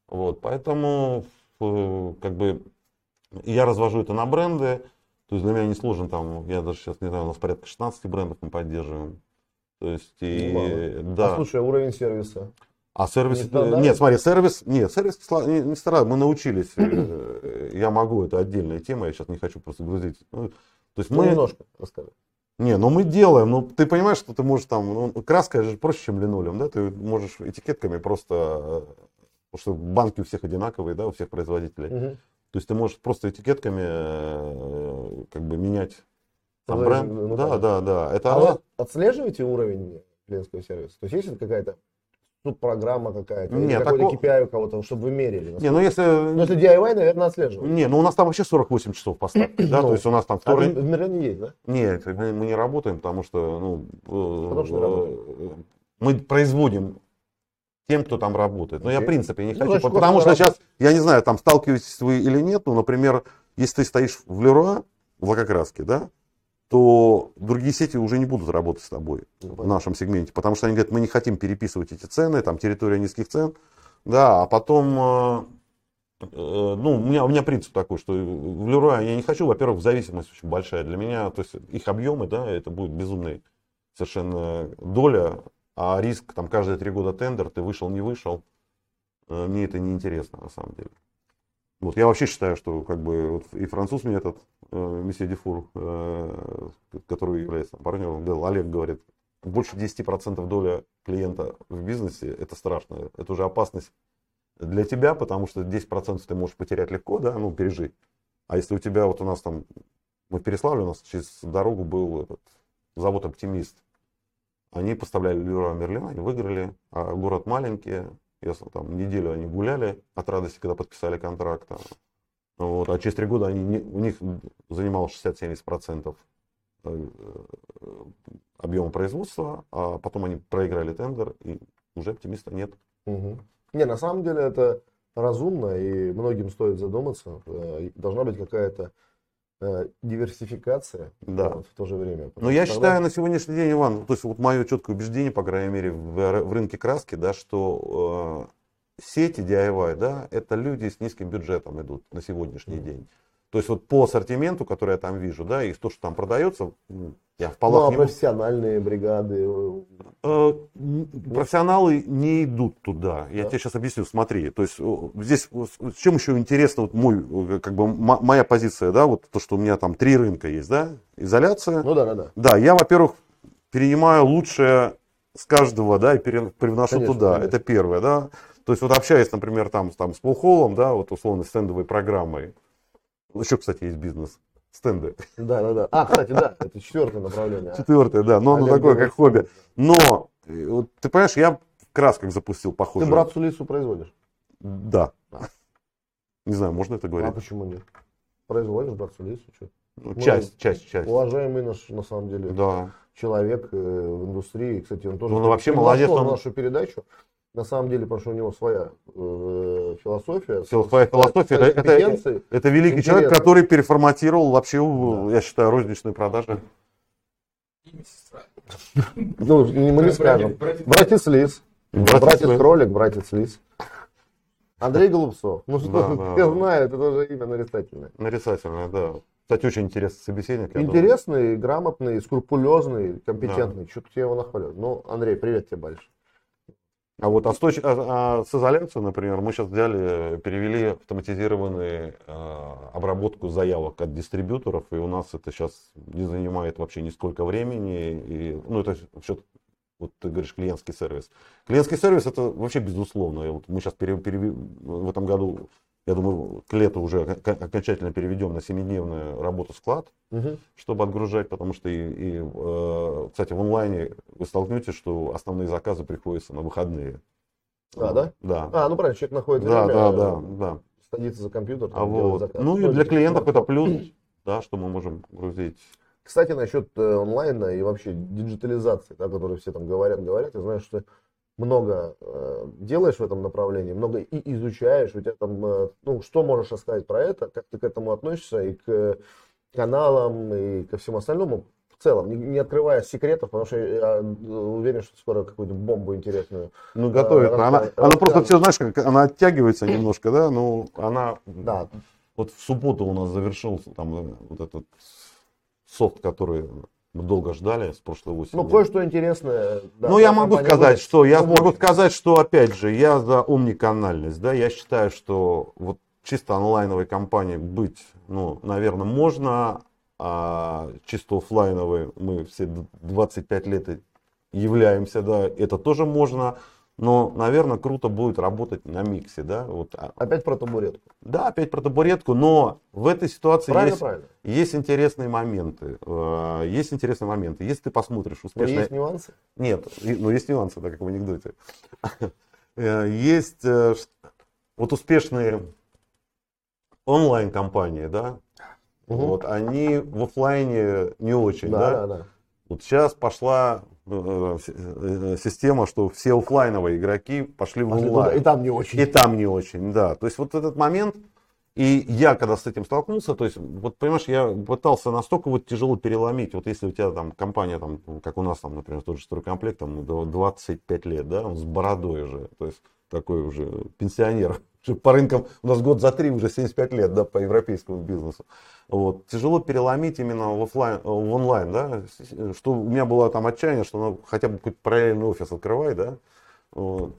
Вот, поэтому, э, как бы, я развожу это на бренды. То есть для меня не сложно там, я даже сейчас не знаю, у нас порядка 16 брендов мы поддерживаем. То есть и да. А слушай, а уровень сервиса? А сервис, не нет, смотри, сервис, нет, сервис не, не стараюсь, мы научились, э, я могу, это отдельная тема, я сейчас не хочу просто грузить. Ну, то есть ну, мы немножко расскажи. Не, ну мы делаем, ну ты понимаешь, что ты можешь там, ну, краска же проще, чем линолеум, да, ты можешь этикетками просто, э, потому что банки у всех одинаковые, да, у всех производителей. Угу. То есть ты можешь просто этикетками э, как бы менять там бренд. Ну, да, да, да. Это а она... вы отслеживаете уровень клиентского сервиса? То есть есть какая-то программа какая-то? Или какой-то такого... KPI у кого-то, чтобы вы мерили? Не, ну если... Ну если DIY, наверное, отслеживаете. Не, ну у нас там вообще 48 часов поставки, да, то есть у нас там второй... А в Мирлен есть, да? Нет, мы, мы не работаем, потому что, ну, потому что э, мы производим тем, кто там работает. Но okay. я в принципе не ну, хочу, значит, потому что сейчас, я не знаю, там сталкиваетесь вы или нет, но, например, если ты стоишь в Леруа, в лакокраске, да, то другие сети уже не будут работать с тобой ну, в нашем сегменте, потому что они говорят, мы не хотим переписывать эти цены, там территория низких цен, да, а потом, э, э, ну, у меня, у меня принцип такой, что в Леруа я не хочу, во-первых, зависимость очень большая для меня, то есть их объемы, да, это будет безумный совершенно доля а риск там каждые три года тендер, ты вышел, не вышел, э, мне это не интересно на самом деле. Вот я вообще считаю, что как бы вот и француз мне этот э, месье Дефур, э, который является партнером, говорил, Олег говорит, больше 10% доля клиента в бизнесе, это страшно, это уже опасность для тебя, потому что 10% ты можешь потерять легко, да, ну, пережить. А если у тебя, вот у нас там, мы в Переславле, у нас через дорогу был этот завод «Оптимист», они поставляли Леруа Мерлина, они выиграли, а город маленький, если там неделю они гуляли от радости, когда подписали контракт. Вот, а через три года они, у них занимало 60-70% э, объема производства, а потом они проиграли тендер, и уже оптимиста нет. Угу. Не, на самом деле это разумно, и многим стоит задуматься. Э, должна быть какая-то Э, диверсификация да. вот, в то же время. Но я тогда... считаю на сегодняшний день, Иван, то есть вот мое четкое убеждение, по крайней мере, в, в рынке краски, да, что э, сети DIY, да, это люди с низким бюджетом идут на сегодняшний mm. день. То есть вот по ассортименту, который я там вижу, да, и то, что там продается, я в полах ну, а не... профессиональные бригады? Э, профессионалы не идут туда. Я да. тебе сейчас объясню, смотри. То есть здесь, с чем еще интересно, вот мой, как бы моя позиция, да, вот то, что у меня там три рынка есть, да, изоляция. Ну да, да, да. Да, я, во-первых, перенимаю лучшее с каждого, да, и привношу конечно, туда. Конечно. Это первое, да. То есть вот общаясь, например, там, там с Полхолом, да, вот условно стендовой программой, еще, кстати, есть бизнес. Стенды. Да, да, да. А, кстати, да, это четвертое направление. Четвертое, да. Но оно такое, как хобби. Но, э, вот, ты понимаешь, я в красках запустил похоже. Ты братцу лису производишь? Да. Не знаю, можно это говорить? А почему нет? Производишь братцу лису, что? Ну, часть, часть, часть. Уважаемый наш, на самом деле, да. человек э, в индустрии. Кстати, он тоже ну, он вообще молодец. Он... нашу передачу на самом деле, потому что у него своя э, философия. Своя философия. Это, это, это великий Интересно. человек, который переформатировал вообще, да. я считаю, розничные продажи. Ну, мы не скажем. Братец Лис. Братец, кролик, братец Лис. Андрей Голубцов. Ну что, Да, да, я да. знаю, это тоже имя нарицательное. Нарицательное, да. Кстати, очень интересный собеседник. Интересный, грамотный, скрупулезный, компетентный. Что-то я его нахвалил. Ну, Андрей, привет тебе большое. А вот а с, точ- а- а с изоляцией, например, мы сейчас взяли, перевели автоматизированную э, обработку заявок от дистрибьюторов, и у нас это сейчас не занимает вообще нисколько времени. И, ну, это все, вот ты говоришь, клиентский сервис. Клиентский сервис это вообще безусловно. И вот мы сейчас пере- переви- в этом году, я думаю, к лету уже окончательно переведем на 7-дневную работу склад. Мгм. чтобы отгружать, потому что, и, и, э, кстати, в онлайне вы столкнетесь, что основные заказы приходятся на выходные. А, да? Да. А, ну правильно, человек находит да, время, да, э, да, да. садится за компьютер, А там, делает вот, заказ. ну и для клиентов это плюс, да, что мы можем грузить. Кстати, насчет э, онлайна и вообще диджитализации, да, о которой все там говорят, говорят, я знаю, что много э, делаешь в этом направлении, много и изучаешь, у тебя там, э, ну, что можешь рассказать про это, как ты к этому относишься и к каналам, и ко всему остальному в целом, не, не открывая секретов, потому что я э, уверен, что скоро какую-то бомбу интересную. Ну, готовит. раска- Она, она просто рассказывай. все, знаешь, как она оттягивается немножко, да, ну, она, Да, вот в субботу у нас завершился там э, вот этот софт, который мы долго ждали с прошлой осени. ну, кое-что интересное. да, ну, я могу сказать, Vox. что я Ну, могу сказать, что опять же я за омниканальность, да, я считаю, что вот чисто онлайновой компании быть, ну, наверное, можно, а чисто оффлайновой мы все д- 25 лет являемся, да, это тоже можно, но, наверное, круто будет работать на миксе, да, вот, а, Опять про табуретку. да, опять про табуретку, но в этой ситуации Правильно, есть, правильно. есть интересные моменты, э, есть интересные моменты, если ты посмотришь Но успешно. есть нюансы. Нет, но есть нюансы, так как в анекдоте. Э, Есть э, вот успешные онлайн-компании, да, Мгм. вот они в оффлайне не очень, Да, да. да, да. Вот сейчас пошла система, что все оффлайновые игроки пошли в Пошли туда, онлайн. и там не очень. И там не очень, да. То есть вот этот момент, и я когда с этим столкнулся, то есть, вот понимаешь, я пытался настолько вот тяжело переломить, вот если у тебя там компания, там, как у нас там, например, тот же стройкомплект, там, до 25 лет, да, он с бородой уже, то есть такой уже пенсионер, по рынкам, у нас год за три уже 75 лет, да, по европейскому бизнесу. Вот. Тяжело переломить именно в, оффлайн, в онлайн, да, что у меня было там отчаяние, что ну, хотя бы какой-то параллельный офис открывай, да, вот.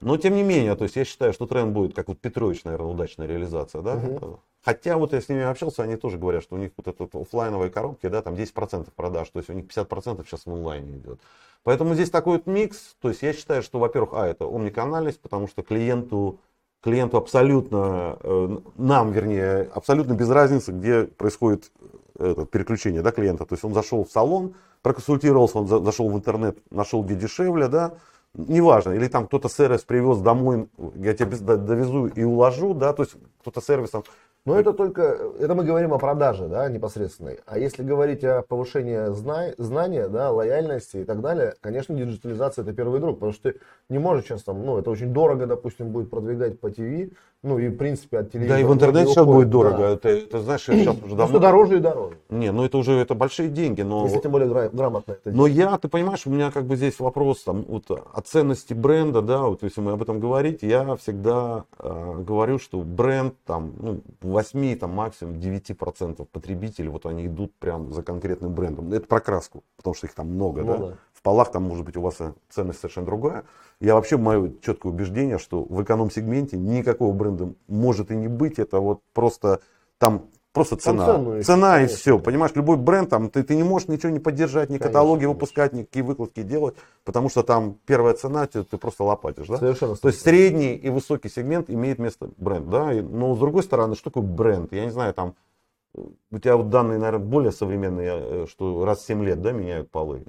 Но тем не менее, то есть я считаю, что тренд будет, как вот Петрович, наверное, удачная реализация, да. Мгм. Хотя вот я с ними общался, они тоже говорят, что у них вот этот оффлайновые коробки, да, там 10% продаж, то есть у них 50% сейчас в онлайне идет. Поэтому здесь такой вот микс, то есть я считаю, что, во-первых, а, это омниканальность, потому что клиенту, клиенту абсолютно, э, нам, вернее, абсолютно без разницы, где происходит э, это, переключение, да, клиента. То есть он зашел в салон, проконсультировался, он за- зашел в интернет, нашел где дешевле, да, неважно, или там кто-то сервис привез домой, я д- довезу и уложу, да, то есть кто-то сервисом. Но это только, это мы говорим о продаже, да, непосредственной. А если говорить о повышении зна- знания, да, лояльности и так далее, конечно, диджитализация это первый друг, потому что ты не можешь сейчас там, ну, это очень дорого, допустим, будет продвигать по ТВ, ну, и в принципе от телевизора. Да, и в интернете сейчас будет дорого. да. Это, это, знаешь, сейчас уже давно. дороже и дороже, Не, ну это уже это большие деньги, но. если тем более гра- грамотно это Но я, ты понимаешь, у меня как бы здесь вопрос там, вот, о ценности бренда, да, вот если мы об этом говорить, я всегда э, говорю, что бренд там, ну, 8, там, максимум 9% потребителей, вот они идут прям за конкретным брендом. Это про краску, потому что их там много, Ну да. да. В полах там, может быть, у вас э, ценность совершенно другая. Я вообще, мое четкое убеждение, что в эконом-сегменте никакого бренда может и не быть, это вот просто там Просто цена. ищут, цена и конечно. все. Понимаешь, любой бренд, там, ты, ты не можешь ничего не поддержать, ни Конечно, каталоги конечно. выпускать, никакие выкладки делать, потому что там первая цена, ты, ты просто лопатишь. Да? Совершенно. То есть средний и высокий сегмент имеет место бренд. Да? И- но с другой стороны, что такое бренд? Я не знаю, там э, у тебя вот данные, наверное, более современные, э, что раз в 7 лет да, меняют полы.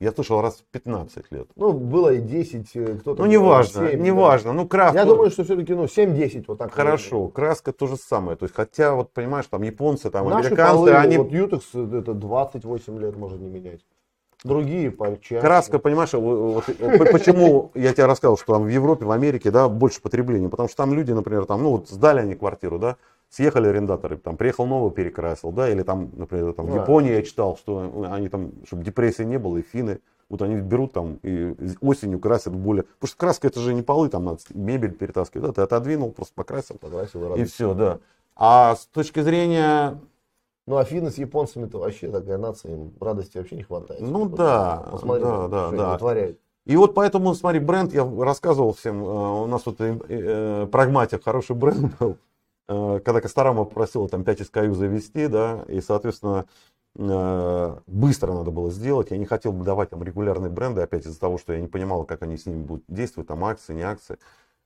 Я слышал, раз в 15 лет. Ну, было и 10, э, кто-то... Ну, неважно, семь, да. неважно. Ну, краска. Я думаю, что все-таки, ну, 7-10 вот так. Хорошо, краска то же самое. То есть, хотя, вот понимаешь, там японцы, там Наши американцы, полы, они вот Ютекс, э, это 28 лет может не менять. Другие почаще. Краска, понимаешь, вот, почему я тебе рассказал, что там в Европе, в Америке, да, больше потребления, потому что там люди, например, там, ну вот сдали они квартиру, да, съехали арендаторы, там приехал новый перекрасил, да, или там, например, там в Да. Японии я читал, что они там, чтобы депрессии не было, и финны Вот они берут там и осенью красят более... Потому что краска это же не полы, там надо мебель перетаскивать. Да, ты отодвинул, просто покрасил. Покрасил и все, да. А с точки зрения ну, а финны с японцами-то вообще такая нация, им радости вообще не хватает. Ну да, Посмотри, да, да, да. Вытворяют. И вот поэтому, смотри, бренд, я рассказывал всем, э, у нас вот э, э, прагматик, хороший бренд был, когда Косторома попросила там 5 SKU завести, да, и, соответственно, э, быстро надо было сделать. Я не хотел бы давать там регулярные бренды, опять из-за того, что я не понимал, как они с ними будут действовать, там акции, не акции.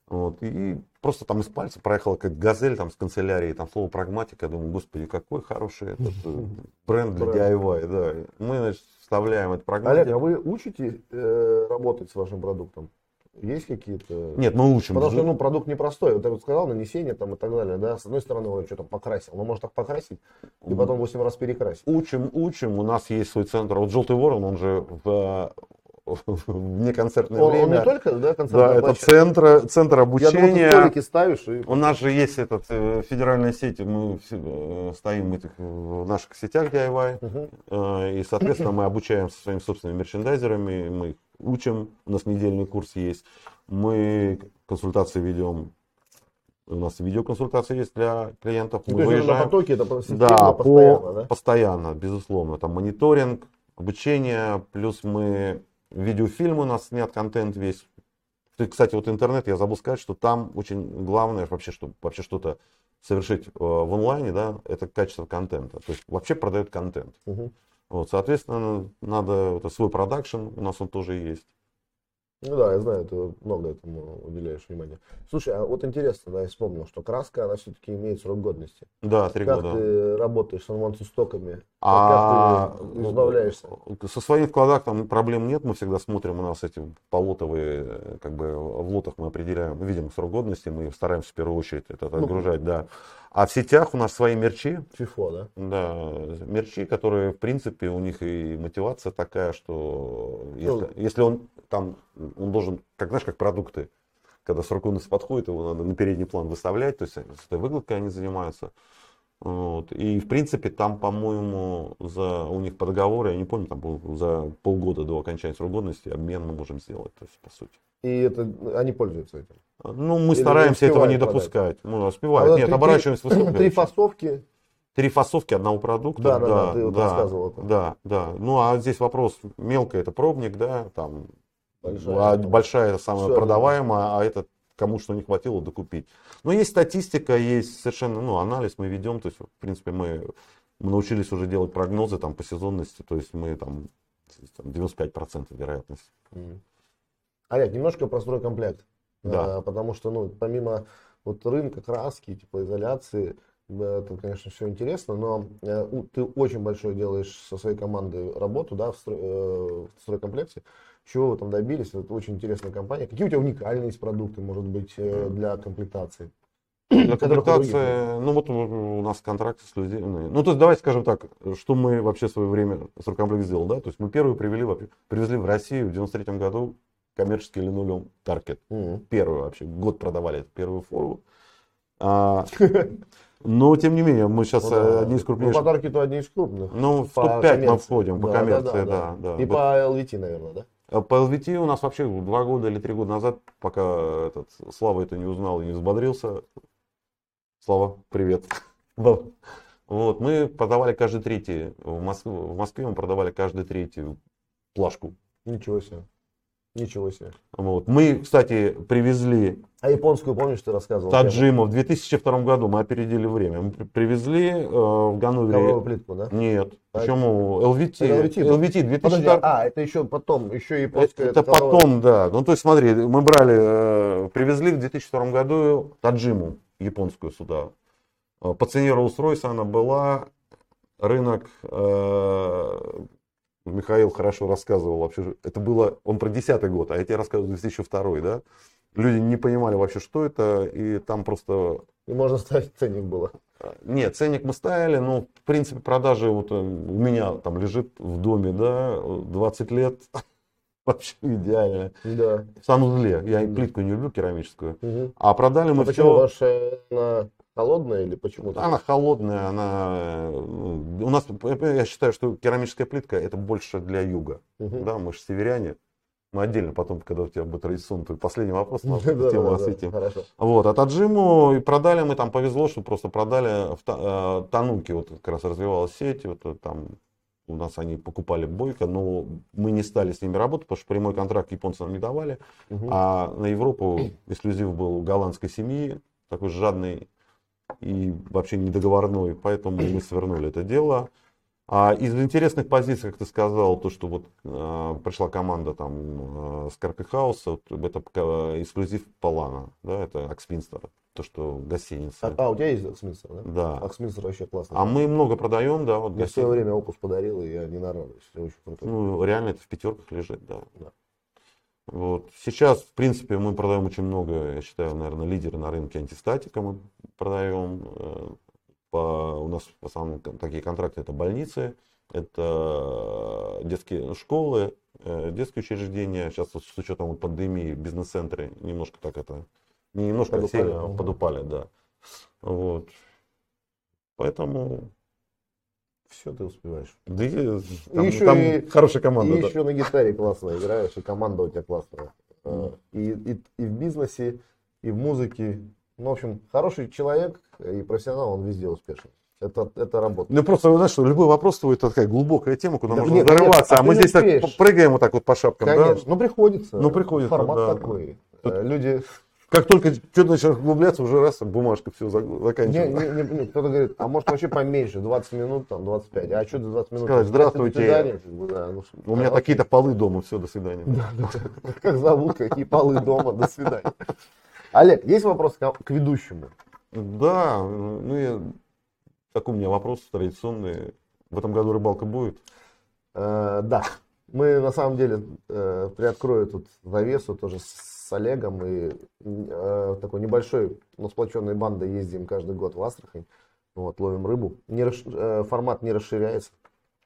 Вот, и просто там из пальца проехала как газель там с канцелярии, там слово прагматика, я думаю, господи, какой хороший этот э, бренд для DIY, да. Мы, значит, вставляем этот прагматик. Олег, а вы учите э, работать с вашим продуктом? Есть какие-то... Нет, мы учим. Потому что ну, продукт непростой. Вот я вот сказал, нанесение там и так далее. Да? С одной стороны, он что-то покрасил. Но может так покрасить и потом 8 раз перекрасить. Учим, учим. У нас есть свой центр. Вот Желтый Ворон, он же в вне концертное он, время. Он не только, да, Да, это центр, центр обучения. Я думал, ставишь. И... У нас же есть этот э, федеральная сеть, мы э, стоим этих, в наших сетях DIY, угу. э, и, соответственно, мы обучаем со своими собственными мерчендайзерами, мы их учим, у нас недельный курс есть, мы консультации ведем у нас видеоконсультации есть для клиентов. Мы выезжаем. На потоке это да, постоянно, по, да? постоянно, безусловно. Там мониторинг, обучение, плюс мы видеофильм у нас снят, контент весь. Кстати, вот интернет, я забыл сказать, что там очень главное вообще, чтобы вообще что-то совершить э, в онлайне, да, это качество контента. То есть вообще продают контент. Угу. Вот, соответственно, надо это свой продакшн, у нас он тоже есть. Ну да, я знаю, ты много этому уделяешь внимания. Слушай, а вот интересно, да, я вспомнил, что краска, она все-таки имеет срок годности. Да, три года. Как ты работаешь с анвансистоками? А как ты избавляешься? Со своих вкладах там проблем нет, мы всегда смотрим, у нас эти полотовые, как бы в лотах мы определяем, видим срок годности, мы стараемся в первую очередь это ну, отгружать, да. А в сетях у нас свои мерчи. Фифо, да? Да, мерчи, которые, в принципе, у них и мотивация такая, что если, ну, если он там, он должен, как знаешь, как продукты, когда срок годности подходит, его надо на передний план выставлять, то есть с этой выгодкой они занимаются. Вот. И в принципе там, по-моему, за у них по договору, я не помню, там был за полгода до окончания срока годности обмен мы можем сделать, то есть по сути. И это они пользуются этим? Ну, мы Или стараемся этого не допускать. Продать? Мы успеваем. А Нет, три, оборачиваемость высокая. Три фасовки. Три фасовки одного продукта. Да, да, да, да ты да, рассказывал это. Да, да. Ну, а здесь вопрос мелкий, это пробник, да, там большая, а большая самая Все продаваемая, а это кому что не хватило докупить. Но есть статистика, есть совершенно, ну, анализ мы ведем, то есть, в принципе, мы, мы научились уже делать прогнозы там по сезонности, то есть мы там 95% вероятность. Mm. Олег, немножко про стройкомплект. Да. А, потому что, ну, помимо вот рынка краски, типа изоляции, это, конечно, все интересно, но э, ты очень большой делаешь со своей командой работу, да, в, строй, э, в стройкомплекте. Чего вы там добились? Это очень интересная компания. Какие у тебя уникальные есть продукты, может быть, э, для комплектации? Для комплектации, ну вот у нас контракты с людьми. Ну, то есть, давайте скажем так, что мы вообще в свое время с Рукомплект сделал, да? То есть мы первые привели, привезли в Россию в 93 году коммерческий линолеум Таркет. Mm-hmm. Первый вообще, год продавали первую форму. А, но, тем не менее, мы сейчас ну, да. одни из крупнейших. Ну, подарки то одни из крупных. Ну, в топ-5 мы входим по коммерции, да, да, да. И по LVT, наверное, да? А по LVT у нас вообще два года или три года назад, пока этот Слава это не узнал и не взбодрился. Слава, привет. Вот, мы продавали каждый третий. В Москве, в Москве мы продавали каждый третий плашку. Ничего себе. Ничего себе. Вот. Мы, кстати, привезли... А японскую, помнишь, ты рассказывал? Таджиму. В 2002 году мы опередили время. Мы привезли э, в Ганновере... Ковровую плитку, да? Нет. А Почему? LVT. LVT, LVT 2002... Подожди, а, это еще потом, еще японская... Это, это потом, да. Ну, то есть, смотри, мы брали, э, привезли в 2002 году Таджиму, японскую сюда. Э, по цене Rolls-Royce она была рынок э, Михаил хорошо рассказывал вообще. Это было, он про десятый год, а я тебе рассказываю 2002, да? Люди не понимали вообще, что это, и там просто... И можно ставить ценник было. Нет, ценник мы ставили, но в принципе продажи вот э, у меня там лежит в доме, да, 20 лет, вообще идеально. Да. В санузле. Я плитку не люблю керамическую. Угу. А продали мы а все... Почему? Что на Холодная или почему? Она холодная, она... ну, У нас, я считаю, что керамическая плитка это больше для юга. Мгм. Да, мы же северяне. Мы отдельно потом, когда у тебя будет традиционный твой последний вопрос, мы Да, эту тему осветим. Вот, а Таджиму и продали мы, там повезло, что просто продали в Та- э, Тануке, вот как раз развивалась сеть, вот э, там у нас они покупали Бойко, но мы не стали с ними работать, потому что прямой контракт японцы нам не давали, а на Европу эксклюзив был у голландской семьи, такой жадный и вообще недоговорной, поэтому мы свернули это дело. А из интересных позиций, как ты сказал, то, что вот э, пришла команда там э, с House, вот, это эксклюзив Полана, да, это Акспинстер, то, что гостиница. А, а, у тебя есть Аксминстер, да? Да. Аксминстер вообще классный. А мы много продаем, да, вот Мне в свое время опус подарил, и я не нарадуюсь. Очень крутой. Ну, реально это в пятерках лежит, да. Да. Вот. Сейчас, в принципе, мы продаем очень много, я считаю, наверное, лидеры на рынке антистатика мы продаем. Э, По, у нас в основном такие контракты это больницы, это детские школы, э, детские учреждения. Сейчас вот с учетом вот пандемии бизнес-центры немножко так это, не немножко, а Подупали, сильно подупали, да. Вот. Поэтому, Все ты успеваешь. да и там, еще там и- хорошая команда. и да. еще на гитаре классно играешь, и команда у тебя классная. Э, И, и, и в бизнесе, и в музыке. Ну, в общем, хороший человек и профессионал, он везде успешен. Это, это работа. Ну просто, знаешь, что любой вопрос твой это такая глубокая тема, куда Да можно нет, взорваться, конечно, а а мы ты здесь так прыгаем вот так вот по шапкам, Конечно. да? Ну, приходится. Ну, приходится, Формат да. такой. Тут- Э, Люди... Как только что-то начинаешь углубляться, уже раз бумажка все заканчивается. не, не, не, кто-то говорит, а может вообще поменьше, 20 минут, там, 25. А что за 20 минут? Сказать, здравствуйте. Да, ну, У меня такие-то полы дома, все, до свидания. Как зовут, какие полы дома, до свидания. Олег, есть вопрос к, к ведущему? Да, ну я, такой у меня вопрос традиционный. В этом году рыбалка будет? Э, да, мы на самом деле э, приоткрою тут завесу тоже с Олегом и э, такой небольшой, но сплоченной бандой ездим каждый год в Астрахань, вот, ловим рыбу. Не расш- э, формат не расширяется,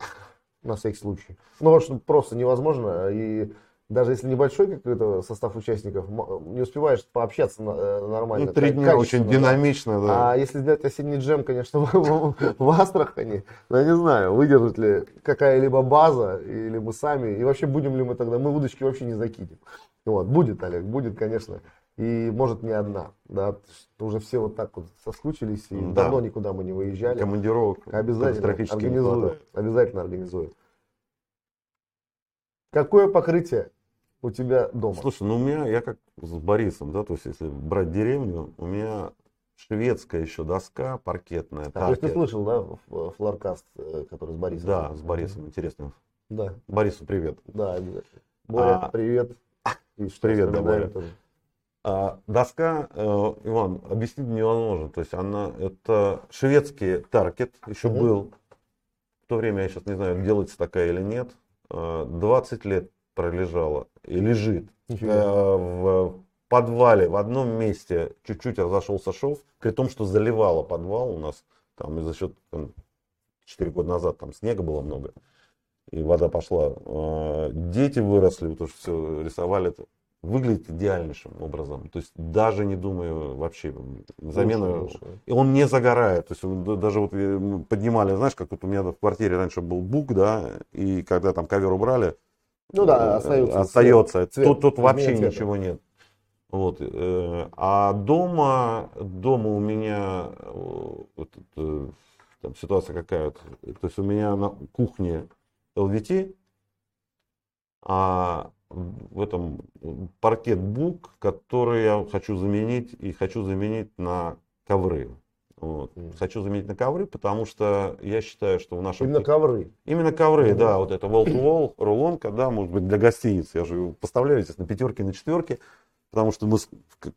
на всякий случай. Ну, что просто невозможно, и даже если небольшой какой-то состав участников, не успеваешь пообщаться э, нормально. Ну, три дня очень динамично, да. А если взять осенний джем, конечно, в Астрахани, ну, я не знаю, выдержит ли какая-либо база, или мы сами, и вообще будем ли мы тогда, мы удочки вообще не закинем. Вот, будет, Олег, будет, конечно, и может не одна, да, уже все вот так вот соскучились, и Да. давно никуда мы не выезжали. Командировок Обязательно организую, обязательно организую. Какое покрытие у тебя дома? Слушай, ну у меня, я как с Борисом, да, то есть если брать деревню, у меня шведская еще доска паркетная. А, то есть ты слышал, да, флоркаст, э, который с Борисом? Да, с Борисом, интересно. Да. Борису привет. Да, обязательно. Боря, А, привет. И что, привет, Боря. тоже. А, доска, э, Иван, объяснить невозможно. То есть она, это шведский таркет, еще Мгм. был. В то время, я сейчас не знаю, делается такая или нет. Э, 20 лет пролежала и лежит. Э, в подвале в одном месте чуть-чуть разошелся шов, при том, что заливало подвал у нас там и за счет там, 4 года назад там снега было много, и вода пошла. Э, Дети выросли, вот что все рисовали это. Выглядит идеальнейшим образом. То есть даже не думаю вообще замену. И он не загорает. То есть он даже вот э, поднимали, знаешь, как вот у меня в квартире раньше был бук, да, и когда там ковер убрали, Ну да, э, остается. остается. цвет, тут, тут вообще цвета. ничего нет. Вот. э, А дома, дома у меня вот, там ситуация какая то То есть у меня на кухне LVT, а в этом паркет бук, который я хочу заменить и хочу заменить на ковры. Вот. Мгм. Хочу заменить на ковры, потому что я считаю, что в нашем Именно ковры. Именно ковры, Мгм. да, вот это wall-to-wall, рулонка, да, может быть, для гостиниц. Я же поставляю, естественно, пятерки на четверки, потому что мы,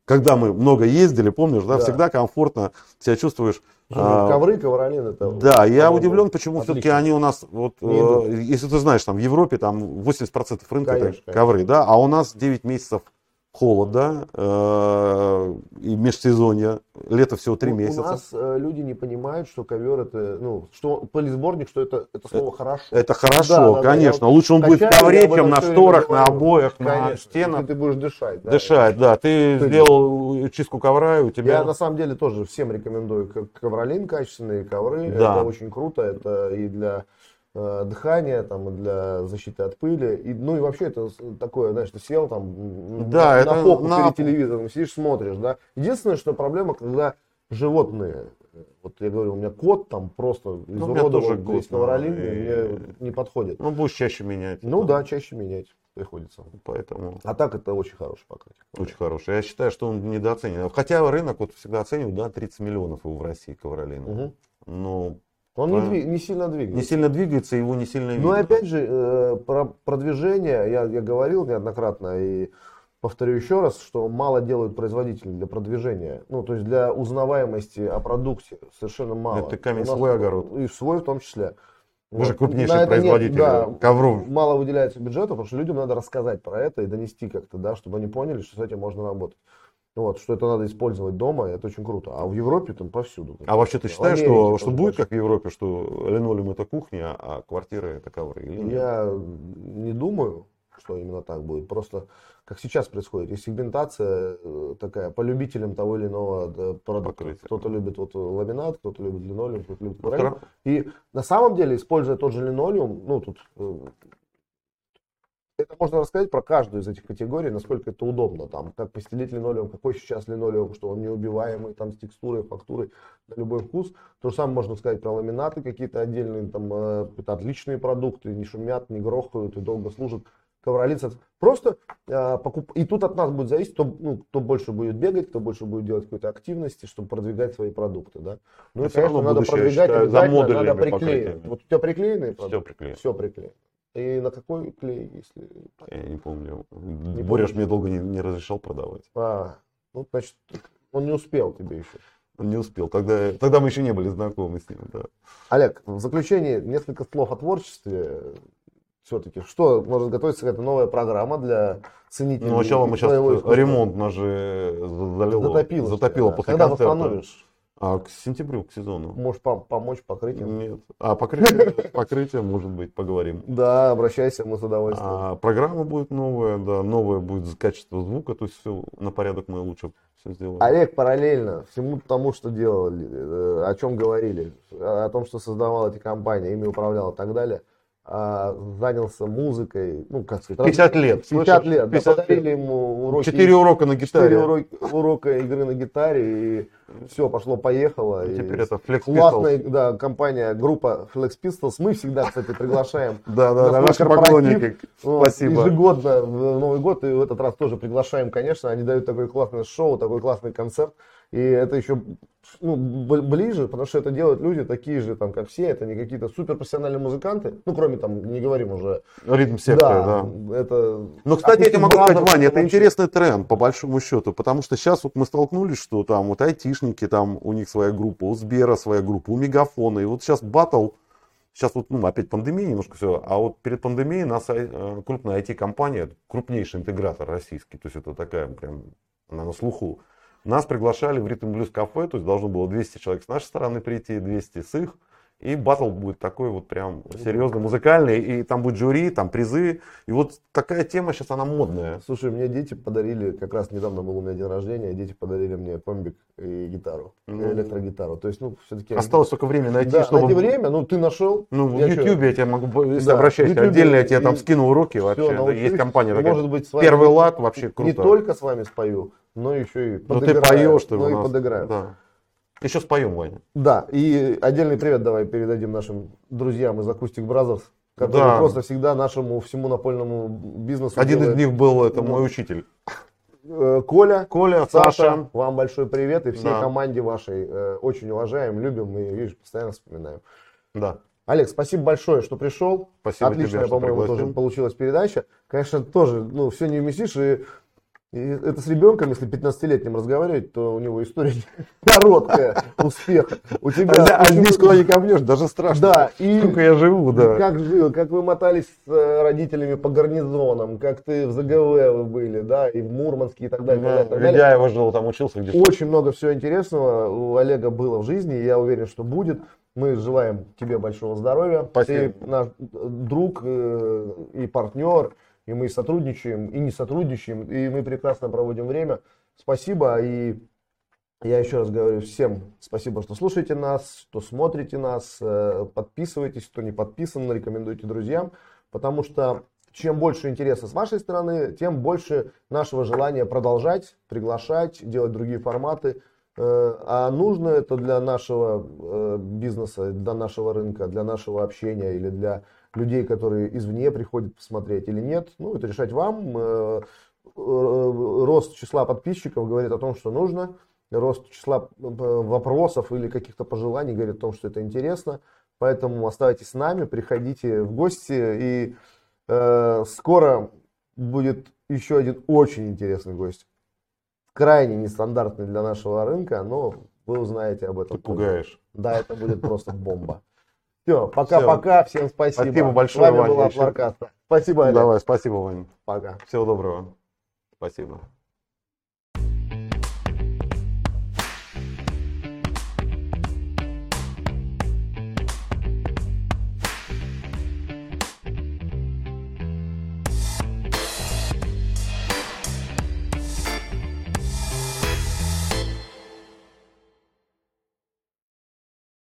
когда мы много ездили, помнишь, да, Да. всегда комфортно себя чувствуешь. А, ковры, ковролин, это... Да, я удивлен, почему отлично. все-таки они у нас, вот, э, если ты знаешь, там в Европе там 80% рынка Конечно, это ковры, да, а у нас 9 месяцев холод, да, э, и межсезонье, лето всего три месяца. У нас э, люди не понимают, что ковер это, ну, что полисборник, что это, это слово хорошо. Это хорошо, Да, да, да, конечно. вот Лучше он будет в ковре, чем на шторах, на обоях, на Конечно, стенах. Ты, будешь дышать. да. Дышать, да. Ты Ты- сделал чистку ковра, и у тебя... Я на самом деле тоже всем рекомендую ковролин качественные ковры. Да. Это очень круто. Это и для э, дыхания, там, для защиты от пыли. И, ну и вообще это такое, знаешь, ты сел там Да, на, это на попу на перед телевизором, сидишь, смотришь, да. Единственное, что проблема, когда животные, вот я говорю, у меня кот там просто Ну, изуродовал весь кот, ну, ковролин, и- мне не подходит. Ну, будешь чаще менять. Ну да, чаще менять приходится. Поэтому А так это очень хороший покрытие. очень хороший. Я считаю, что он недооценен. Хотя рынок вот всегда оценивает, да, 30 миллионов его в России ковролина. Мгм. Но Он не, Правильно. дви- не сильно двигается. не сильно двигается, его не сильно Ну видно. и опять же, э, про продвижение, я, я говорил неоднократно и повторю еще раз, что мало делают производители для продвижения. Ну, то есть для узнаваемости о продукте совершенно мало. Это камень нас- свой огород. И свой в том числе. Вы же крупнейший это нет, производитель да, ковров. Мало выделяется бюджета, потому что людям надо рассказать про это и донести как-то, да, чтобы они поняли, что с этим можно работать. Вот, что это надо использовать дома, и это очень круто. А в Европе там повсюду. А вообще ты считаешь, Америке что, что будет как в Европе, что линолеум это кухня, а квартиры это ковры? Или нет? Я не думаю, что именно так будет. Просто как сейчас происходит, есть сегментация э, такая по любителям того или иного э, продукта. Кто-то любит вот ламинат, кто-то любит линолеум, кто-то любит Ну, ковролин. втор- И на самом деле, используя тот же линолеум, ну тут э, это можно рассказать про каждую из этих категорий, насколько это удобно. Там, как постелить линолеум, какой сейчас линолеум, что он неубиваемый, там, с текстурой, фактурой, на любой вкус. То же самое можно сказать про ламинаты какие-то отдельные, там, это отличные продукты, не шумят, не грохают и долго служат. Ковролица. Просто э, покуп... И тут от нас будет зависеть, кто, ну, кто больше будет бегать, кто больше будет делать какой-то активности, чтобы продвигать свои продукты. Да? Ну и, конечно, надо продвигать считаю, за надо покрытиями. Вот у тебя приклеенные Все приклеено. Все приклеено. И на какой клей, если... Я не помню. Не Боря ж мне долго не, не разрешал продавать. А, ну, значит, он не успел тебе еще. Он не успел. Тогда, тогда мы еще не были знакомы с ним. Да. Олег, в заключение несколько слов о творчестве. Все-таки, что может готовиться какая-то новая программа для ценителей? Ну, сначала мы сейчас искусства? ремонт же залило, затопило. затопило да. после Когда концерта. восстановишь? А к сентябрю, к сезону. Можешь пом- помочь покрытием? Нет. А покрытие, покрытие, может быть, поговорим. Да, обращайся, мы с удовольствием. А, программа будет новая, да, новое будет качество звука, то есть все на порядок мы лучше все сделаем. Олег параллельно всему тому, что делали, э, о чем говорили, о том, что создавал эти компании, ими управлял и так далее, а, занялся музыкой, ну, как сказать, 50 лет. 50 слышишь? лет, да, 50 подарили ему уроки, Четыре урока на гитаре. урока, урока игры на гитаре, и все, пошло-поехало. И и теперь это Flex Классная, да, компания, группа Flex Pistols, мы всегда, кстати, приглашаем Да, да, да, наши поклонники. Спасибо. Ежегодно в Новый год, и в этот раз тоже приглашаем, конечно. Они дают такое классное шоу, такой классный концерт. И это еще ну, ближе, потому что это делают люди такие же, там, как все. Это не какие-то суперпрофессиональные музыканты. Ну, кроме там, не говорим уже. Ритм сектора, да. Это Ну, кстати, я тебе могу сказать, Ваня, это интересный тренд, по большому счету, потому что сейчас вот мы столкнулись, что там вот айтишники, там у них своя группа, у Сбера своя группа, у Мегафона, и вот сейчас батл, сейчас вот, ну, опять пандемия немножко все, а вот перед пандемией нас э, крупная IT-компания, крупнейший интегратор российский, то есть это такая прям, она на слуху, нас приглашали в Ритм Блюз кафе, то есть должно было 200 человек с нашей стороны прийти, 200 с их, и батл будет такой вот прям серьезный, музыкальный, и там будет жюри, там призы. И вот такая тема сейчас, она модная. Слушай, мне дети подарили, как раз недавно был у меня день рождения, дети подарили мне комбик и гитару, Ну. электрогитару. То есть, ну, все-таки... Осталось только время найти, да, чтобы... найти время, ну, ты нашел. Ну, в Я YouTube я тебе могу, если Да, обращайся, в YouTube отдельно я тебе там скину уроки всё, вообще. научусь. есть компания такая. Может быть, с вами Первый лад вообще Не круто. только с вами спою, но еще и Ну ты подыграю. поешь, ты ну, и подыграю. Да. Да. Еще споем, Ваня. и отдельный привет давай передадим нашим друзьям из Acoustic Brothers, которые Да. просто всегда нашему всему напольному бизнесу Один из делают. них был, это Ну, мой учитель. Э, Коля, Коля, Саша, Саша. вам большой привет и всей Да. команде вашей. Э, Очень уважаем, любим и, видишь, постоянно вспоминаем. Да. Олег, спасибо большое, что пришел. Спасибо Отличная, тебе, по-моему, тоже получилась передача. Конечно, тоже, ну, все не вместишь, и И это с ребенком, если 15-летним разговаривать, то у него история короткая успеха. У тебя, А здесь куда не копнешь, даже страшно. Да, и Сколько я живу, да. как жил, как вы мотались с э, родителями по гарнизонам, как ты в ЗГВ вы были, да, и в Мурманске и так далее. так далее, так далее. Ведяева жил, там учился где-то. Очень много всего интересного у Олега было в жизни, и я уверен, что будет. Мы желаем тебе большого здоровья. Спасибо. Ты наш друг э, и партнер, и мы сотрудничаем, и не сотрудничаем, и мы прекрасно проводим время. Спасибо, и я еще раз говорю всем спасибо, что слушаете нас, что смотрите нас, э, подписывайтесь, кто не подписан, рекомендуйте друзьям, потому что чем больше интереса с вашей стороны, тем больше нашего желания продолжать, приглашать, делать другие форматы. Э, А нужно это для нашего э, бизнеса, для нашего рынка, для нашего общения или для людей, которые извне приходят посмотреть или нет. Ну, это решать вам. Э, э, Рост числа подписчиков говорит о том, что нужно. Рост числа э, вопросов или каких-то пожеланий говорит о том, что это интересно. Поэтому оставайтесь с нами, приходите в гости. И э, скоро будет еще один очень интересный гость крайне нестандартный для нашего рынка, но вы узнаете об этом. Ты пугаешь. Да, это будет просто бомба. Все, пока-пока, всем спасибо. Спасибо большое, С вами Ваня, была еще. Спасибо, Олег. Давай, спасибо, Вань. Пока. Всего доброго. Спасибо.